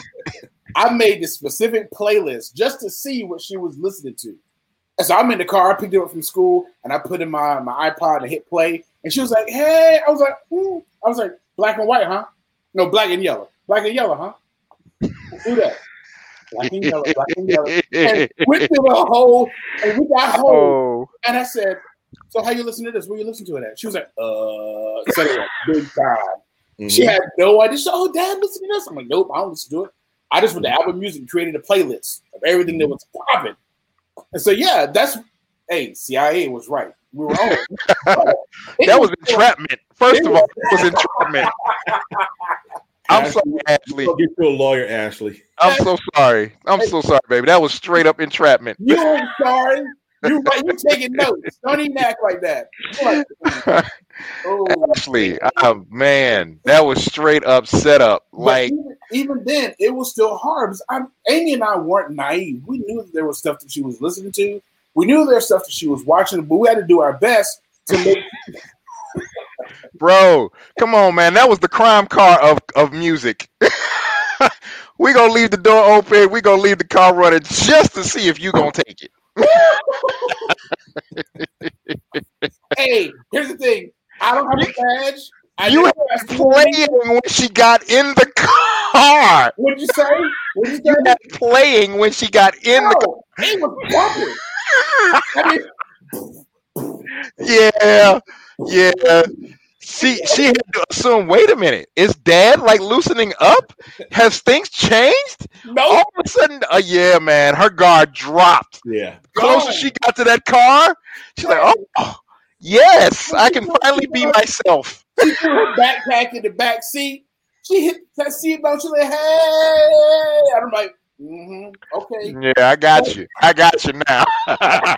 I made this specific playlist just to see what she was listening to. And so I'm in the car. I picked it up from school and I put in my my iPod and hit play. And she was like, "Hey," I was like, hmm. "I was like, black and white, huh? No, black and yellow. Black and yellow, huh? Who that? Black and yellow, black and yellow." And went through the whole, and we got home. oh, And I said, "So how you listen to this? Where you listen to it at?" She was like, "Uh," said it like big time. Mm-hmm. She had no idea. She, oh, dad, listen to this. I'm like, nope, I don't listen to it. I just went to Apple Music and created a playlist of everything that mm-hmm. was popping. And so, yeah, that's hey, CIA was right. We were on. that was entrapment. First of all, it was entrapment. I'm sorry, Ashley. Get you a lawyer, Ashley. I'm so sorry. I'm so sorry, baby. That was straight up entrapment. You are sorry. You right. You taking notes. Don't even act like that. oh, Ashley, oh, man, that was straight up set up. Like even, even, then, it was still hard. I'm, Amy and I weren't naive. We knew that there was stuff that she was listening to. We knew there was stuff that she was watching, but we had to do our best to make Bro, come on, man. That was the crime car of, of music. we gonna leave the door open. We gonna leave the car running just to see if you gonna take it. hey, here's the thing. I don't have a badge. I you had playing when she got in the car. What'd you say? What'd you say? You had playing when she got in no, the car. It was bumping. I mean, yeah, yeah. She she had to assume. Wait a minute, is Dad like loosening up? Has things changed? No. All of a sudden, uh, yeah, man, her guard dropped. Yeah. Closer she got to that car, she's like, oh, yes, I can finally be myself. She put her backpack in the back seat. She hit that seatbelt. She's like, hey, and I'm like, mm-hmm, okay. Yeah, I got you. I got you now.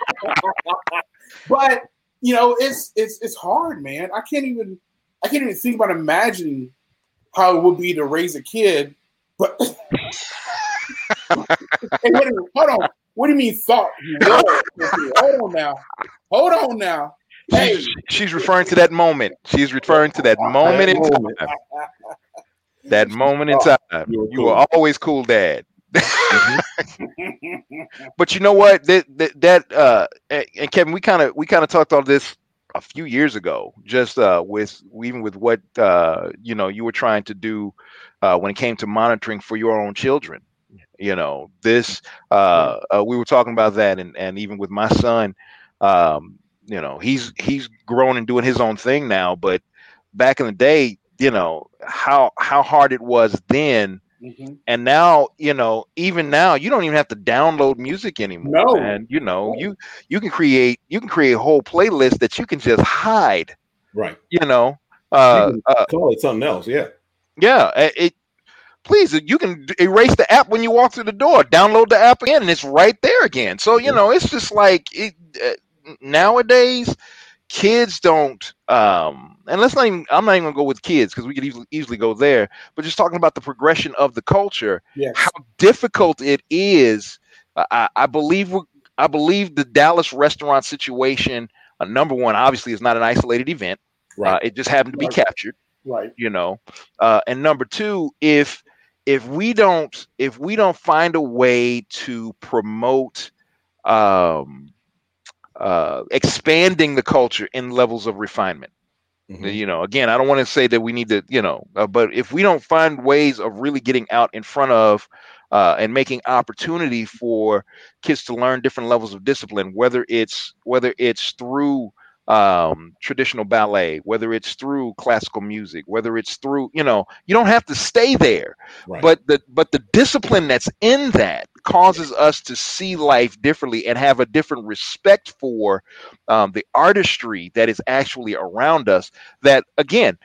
but you know, it's it's it's hard, man. I can't even I can't even think about imagining how it would be to raise a kid. But hey, wait hold on. What do you mean thought? hold on now. Hold on now. Hey. She's referring to that moment. She's referring to that moment in time. That moment in time. Oh, you were always cool, Dad. Mm-hmm. but you know what? That that, that uh, and Kevin, we kind of we kind of talked all this a few years ago, just uh, with even with what uh, you know you were trying to do uh, when it came to monitoring for your own children. You know, this uh, uh, we were talking about that, and and even with my son, um, you know, he's he's grown and doing his own thing now. But back in the day, you know how how hard it was then Mm-hmm. And now, you know, even now, you don't even have to download music anymore. No. And you know, you you can create you can create a whole playlist that you can just hide. Right. You know, uh, you uh call it something else. Yeah. Yeah. It. Please, you can erase the app when you walk through the door. Download the app again, and it's right there again. So you know, it's just like it, uh, nowadays kids don't um and let's not even i'm not even gonna go with kids because we could easily, easily go there but just talking about the progression of the culture yes. how difficult it is uh, I, I believe i believe the dallas restaurant situation uh, number one obviously is not an isolated event right uh, it just happened to be right. captured right you know uh, and number two if if we don't if we don't find a way to promote um uh, expanding the culture in levels of refinement. Mm-hmm. You know, again, I don't want to say that we need to, you know, uh, but if we don't find ways of really getting out in front of uh, and making opportunity for kids to learn different levels of discipline, whether it's whether it's through um, traditional ballet, whether it's through classical music, whether it's through, you know, you don't have to stay there, right. but the but the discipline that's in that causes us to see life differently and have a different respect for um, the artistry that is actually around us. That again,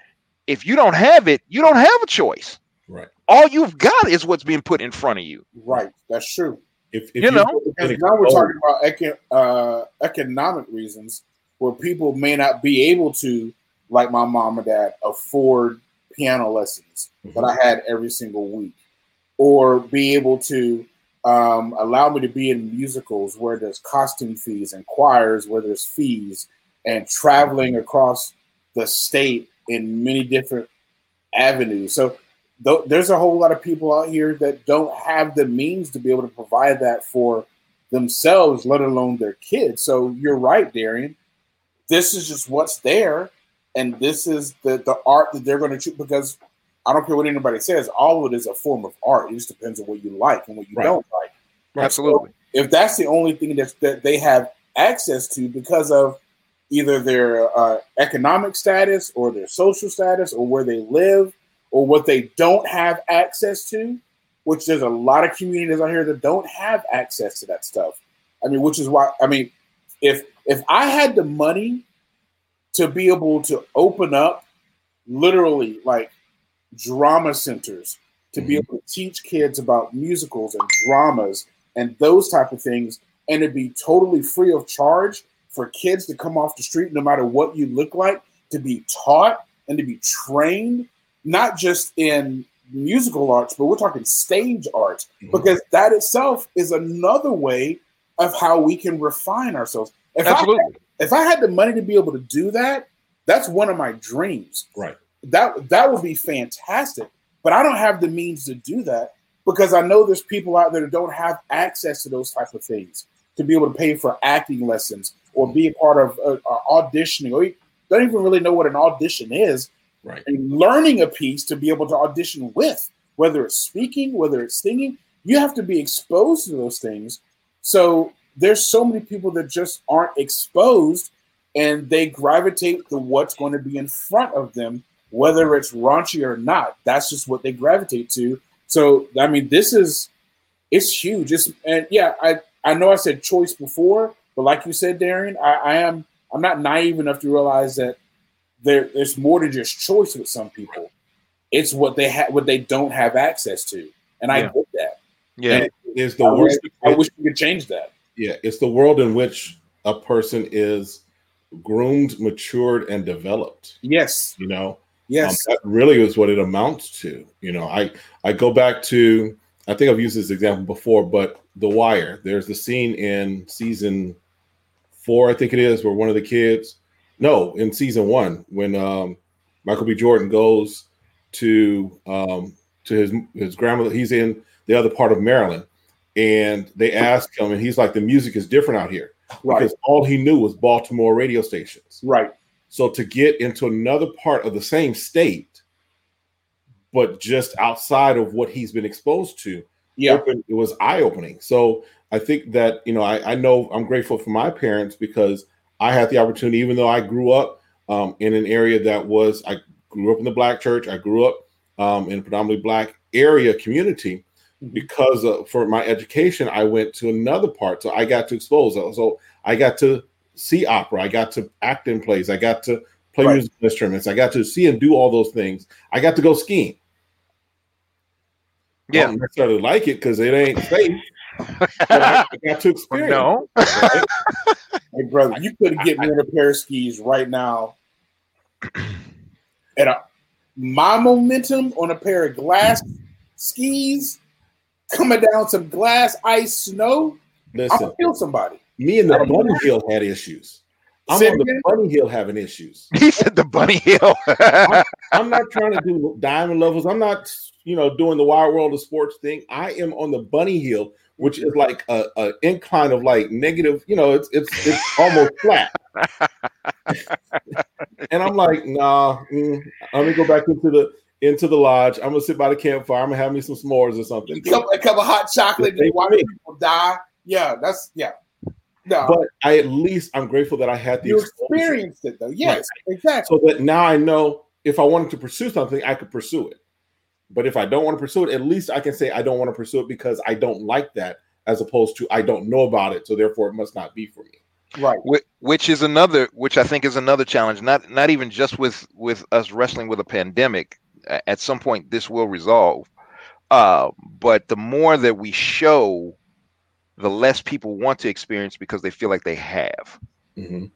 if you don't have it, you don't have a choice. Right. All you've got is what's being put in front of you. Right. That's true. If, if you, you know, now we're talking about eco- uh, economic reasons where people may not be able to, like my mom and dad, afford piano lessons mm-hmm. that I had every single week, or be able to um, allow me to be in musicals where there's costume fees and choirs where there's fees and traveling across the state in many different avenues. So th- there's a whole lot of people out here that don't have the means to be able to provide that for themselves, let alone their kids. So you're right, Darian this is just what's there, and this is the the art that they're going to choose because I don't care what anybody says, all of it is a form of art. It just depends on what you like and what you right. don't like. Absolutely. So if that's the only thing that, that they have access to because of either their uh, economic status or their social status or where they live, or what they don't have access to, which there's a lot of communities out here that don't have access to that stuff. I mean, which is why I mean, if if I had the money to be able to open up literally like drama centers to mm-hmm. be able to teach kids about musicals and dramas and those type of things and to be totally free of charge for kids to come off the street no matter what you look like to be taught and to be trained not just in musical arts but we're talking stage arts mm-hmm. because that itself is another way of how we can refine ourselves if Absolutely. I had, if I had the money to be able to do that that's one of my dreams. Right. That that would be fantastic but i don't have the means to do that because i know there's people out there that don't have access to those type of things to be able to pay for acting lessons or be a part of uh, uh, auditioning or don't even really know what an audition is. Right. And learning a piece to be able to audition with whether it's speaking whether it's singing you have to be exposed to those things. So there's so many people that just aren't exposed and they gravitate to what's going to be in front of them whether it's raunchy or not. That's just what they gravitate to. So i mean this is it's huge. It's and yeah i i know i said choice before but like you said darian i, I am i'm not naive enough to realize that there, there's more than just choice with some people. It's what they have what they don't have access to. And i get that. Yeah. It's the I worst. wish, i wish we could change that yeah it's the world in which a person is groomed matured and developed yes you know Yes, um, that really is what it amounts to. You know, I I go back to I think I've used this example before, but The Wire. There's the scene in season four, I think it is, where one of the kids, no, in season one, when um, Michael B. Jordan goes to um, to his his grandmother. He's in the other part of Maryland, and they ask him, and he's like, "The music is different out here," right. because all he knew was Baltimore radio stations. Right. So to get into another part of the same state, but just outside of what he's been exposed to, yeah, it was eye opening. So I think that you know I, I, know I'm grateful for my parents because I had the opportunity, even though I grew up um, in an area that was I grew up in the black church, I grew up um, in a predominantly black area community. Because uh, for my education, I went to another part, so I got to expose. So I got to see opera. I got to act in plays. I got to play right. musical instruments. I got to see and do all those things. I got to go skiing. Yeah, I don't necessarily like it because it ain't safe. I, I, got to experience. No, right? hey brother, you could get me on a pair of skis right now. And my momentum on a pair of glass skis coming down some glass, ice, snow. Listen, I'll kill somebody. Me and the Bunny Hill had issues. I'm on the Bunny Hill having issues. He said the Bunny Hill. I'm, I'm, not trying to do diamond levels. I'm not, you know, doing the wild world of sports thing. I am on the Bunny Hill, which is like a, a incline of like negative. You know, it's it's it's almost flat. and I'm like, nah. Mm, let me go back into the into the lodge. I'm gonna sit by the campfire. I'm gonna have me some s'mores or something. A cup, a cup of hot chocolate. And watch people die. Yeah, that's yeah. No. But I at least I'm grateful that I had the you experienced it though. Yes, right. exactly. So that now I know if I wanted to pursue something, I could pursue it. But if I don't want to pursue it, at least I can say I don't want to pursue it because I don't like that, as opposed to I don't know about it, so therefore it must not be for me. Right. Which is another, which I think is another challenge. Not not even just with with us wrestling with a pandemic. At some point, this will resolve. Uh, but the more that we show the less people want to experience because they feel like they have. Mm-hmm.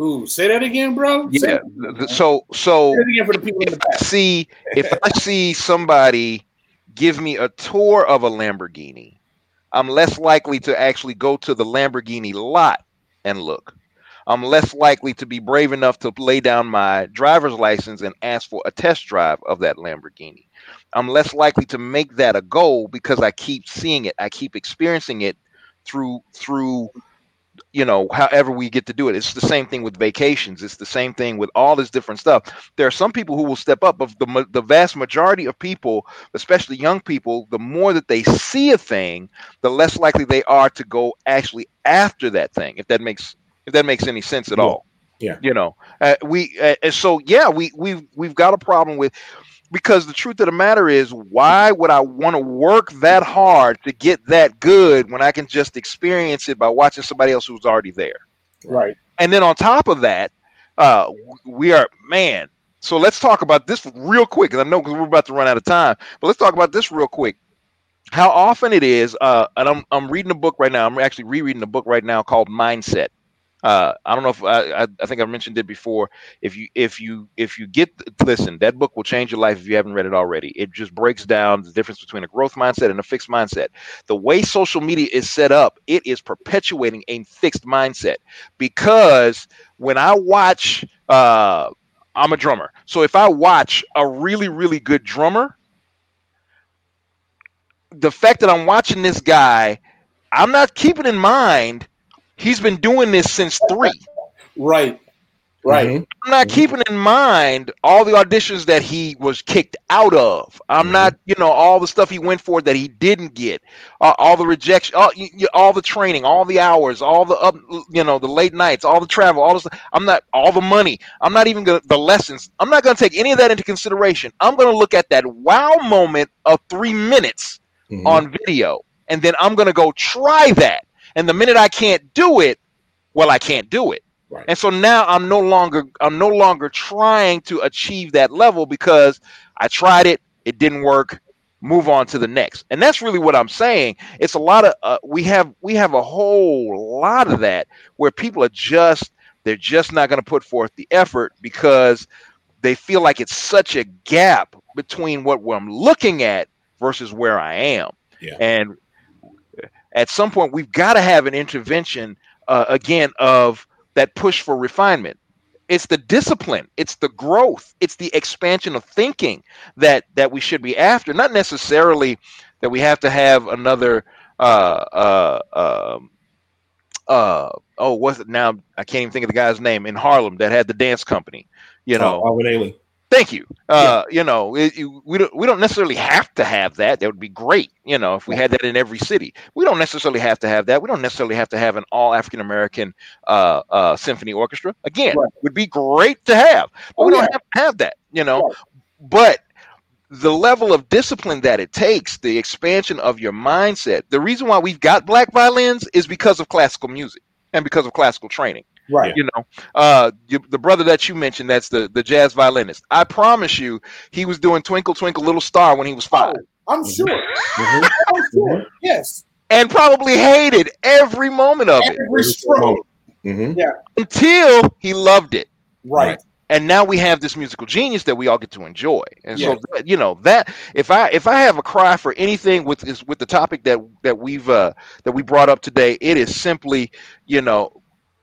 Ooh, say that again, bro. Yeah. So, so if I see if I see somebody give me a tour of a Lamborghini, I'm less likely to actually go to the Lamborghini lot and look. I'm less likely to be brave enough to lay down my driver's license and ask for a test drive of that Lamborghini. I'm less likely to make that a goal because I keep seeing it. I keep experiencing it through through you know however we get to do it it's the same thing with vacations it's the same thing with all this different stuff there are some people who will step up but the, the vast majority of people especially young people the more that they see a thing the less likely they are to go actually after that thing if that makes if that makes any sense at yeah. all yeah you know uh, we uh, so yeah we we've we've got a problem with because the truth of the matter is, why would I want to work that hard to get that good when I can just experience it by watching somebody else who's already there? Right. And then on top of that, uh, we are man. So let's talk about this real quick, because I know because we're about to run out of time. But let's talk about this real quick. How often it is, uh, and I'm I'm reading a book right now. I'm actually rereading a book right now called Mindset. Uh, I don't know if I, I, I think I mentioned it before. If you if you if you get listen, that book will change your life if you haven't read it already. It just breaks down the difference between a growth mindset and a fixed mindset. The way social media is set up, it is perpetuating a fixed mindset because when I watch, uh, I'm a drummer, so if I watch a really really good drummer, the fact that I'm watching this guy, I'm not keeping in mind he's been doing this since three. Right. Right. Mhm. I'm not keeping in mind all the auditions that he was kicked out of. I'm Mhm. not, you know, all the stuff he went for that he didn't get, uh, all the rejection, all, y- y- all the training, all the hours, all the up, you know, the late nights, all the travel, all the. I'm not all the money. I'm not even gonna the lessons. I'm not gonna take any of that into consideration. I'm gonna look at that wow moment of three minutes Mhm. on video, and then I'm gonna go try that. And the minute I can't do it, well, I can't do it. Right. And so now I'm no longer I'm no longer trying to achieve that level because I tried it, it didn't work. Move on to the next, and that's really what I'm saying. It's a lot of uh, we have we have a whole lot of that where people are just they're just not going to put forth the effort because they feel like it's such a gap between what I'm looking at versus where I am. Yeah. And at some point, we've got to have an intervention uh, again of that push for refinement. It's the discipline, it's the growth, it's the expansion of thinking that that we should be after. Not necessarily that we have to have another. Uh, uh, um, uh, oh, what's it now? I can't even think of the guy's name in Harlem that had the dance company. You know, Oh, Ailey. Thank you. Uh, you know, it, we don't we don't necessarily have to have that. That would be great. You know, if we had that in every city. We don't necessarily have to have that. We don't necessarily have to have an all African American uh, uh, symphony orchestra. Again, Right. would be great to have, but Oh, we don't have to have that. You know, Right. but the level of discipline that it takes, the expansion of your mindset. The reason why we've got black violins is because of classical music and because of classical training Right. you know uh you, the brother that you mentioned that's the the jazz violinist i promise you he was doing twinkle twinkle little star when he was five I'm sure. Mhm. I'm sure. Yes. and probably hated every moment of it Every stroke. Mhm. until he loved it Right. and now we have this musical genius that we all get to enjoy and Yeah. so you know that if i if i have a cry for anything with this with the topic that that we've uh that we brought up today it is simply you know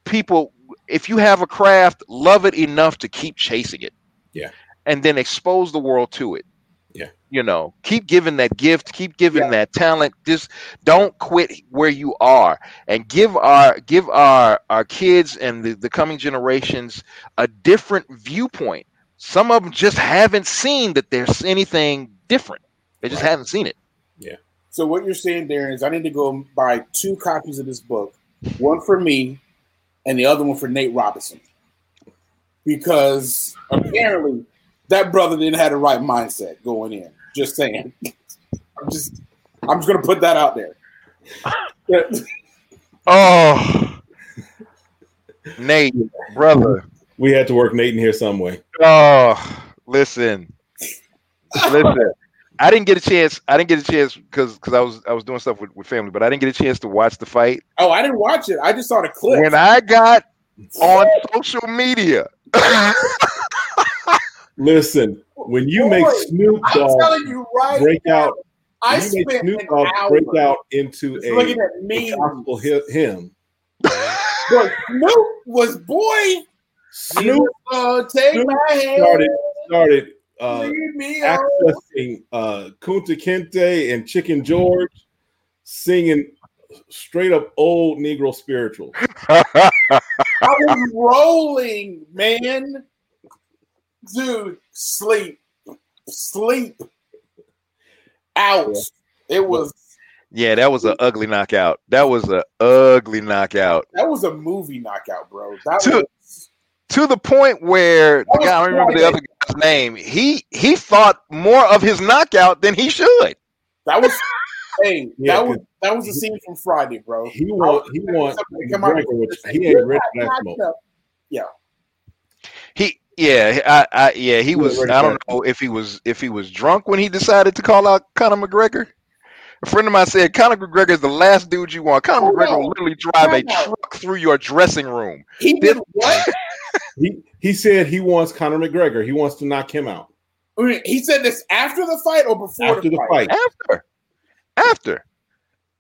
people if you have a craft love it enough to keep chasing it Yeah. and then expose the world to it Yeah. you know keep giving that gift keep giving Yeah. that talent just don't quit where you are and give our give our our kids and the, the coming generations a different viewpoint some of them just haven't seen that there's anything different they just Right. haven't seen it Yeah. So what you're saying, there is I need to go buy two copies of this book, one for me, and the other one for Nate Robinson, because apparently that brother didn't have the right mindset going in. Just saying. I'm just, I'm just gonna put that out there. oh nate brother We had to work Nate in here some way. Oh, listen, listen. I didn't get a chance. I didn't get a chance because because I was I was doing stuff with, with family, but I didn't get a chance to watch the fight. oh, I didn't watch it. I just saw the clip. When I got on social media, Listen, when you Boy, make Snoop I'm Dogg telling you right break now, out, I when you make Snoop an Dogg hour break out into a, looking at a me. gospel hi- hymn, But Snoop was boy. Snoop uh, take Snoop my hand. started started uh, me accessing uh, Kunta Kinte and Chicken George, singing straight up old Negro spirituals. I was rolling, man. Dude, sleep, sleep, out. It was yeah, that was an ugly knockout. That was an ugly knockout that was a movie knockout, bro. That Dude. was to the point where the guy, I don't remember the other guy's name. He he thought more of his knockout than he should. That was hey, yeah, that was that was the scene from Friday, bro. He want he want McGregor, which he ain't ready for that smoke. Yeah. He yeah, I, I yeah, he was. I don't know if he was if he was drunk when he decided to call out Conor McGregor. A friend of mine said Conor McGregor is the last dude you want. Conor oh, McGregor no. will literally drive no. a truck through your dressing room. He did what? he he said he wants Conor McGregor. He wants to knock him out. He said this after the fight or before after the, fight? the fight? After. After.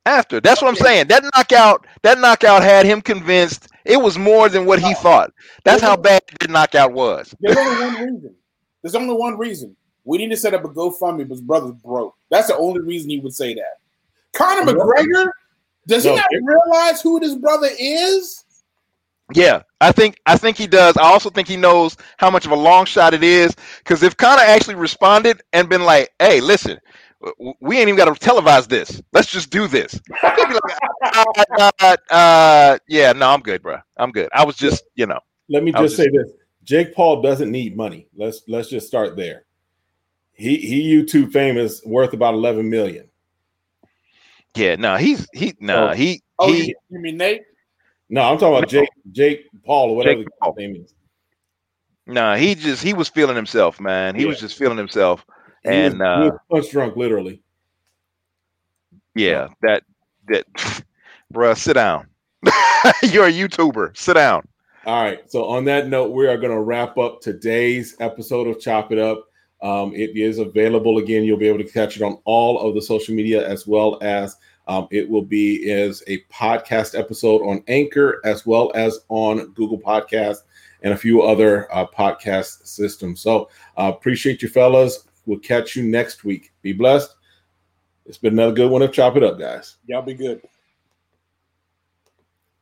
After. That's what I'm saying. That knockout, that knockout had him convinced it was more than what he thought. That's how bad that knockout was. There's only one reason. There's only one reason. We need to set up a GoFundMe, but his brother's broke. That's the only reason he would say that. Conor McGregor, does he no, not realize who his brother is? Yeah, I think I think he does. I also think he knows how much of a long shot it is. Because if Conor actually responded and been like, "Hey, listen, we ain't even got to televise this. Let's just do this. Like, uh, uh, uh, yeah, no, I'm good, bro. I'm good. I was just, you know. Let me just, just say this: Jake Paul doesn't need money. Let's let's just start there. He he YouTube famous worth about 11 million. Yeah, no, he's he no, oh. he oh, he. You mean Nate? No, I'm talking about Jake Jake Paul or whatever Jake Paul. name is. No, he just he was feeling himself, man. He yeah. was just feeling himself and uh, punch drunk, literally. Yeah, that that, bruh, sit down. You're a YouTuber. Sit down. All right. So on that note, we are going to wrap up today's episode of Chop It Up. Um, it is available again. You'll be able to catch it on all of the social media as well as um, it will be as a podcast episode on Anchor as well as on Google Podcast and a few other uh, podcast systems. So uh, appreciate you fellas. We'll catch you next week. Be blessed. It's been another good one of Chop It Up, guys. Y'all be good.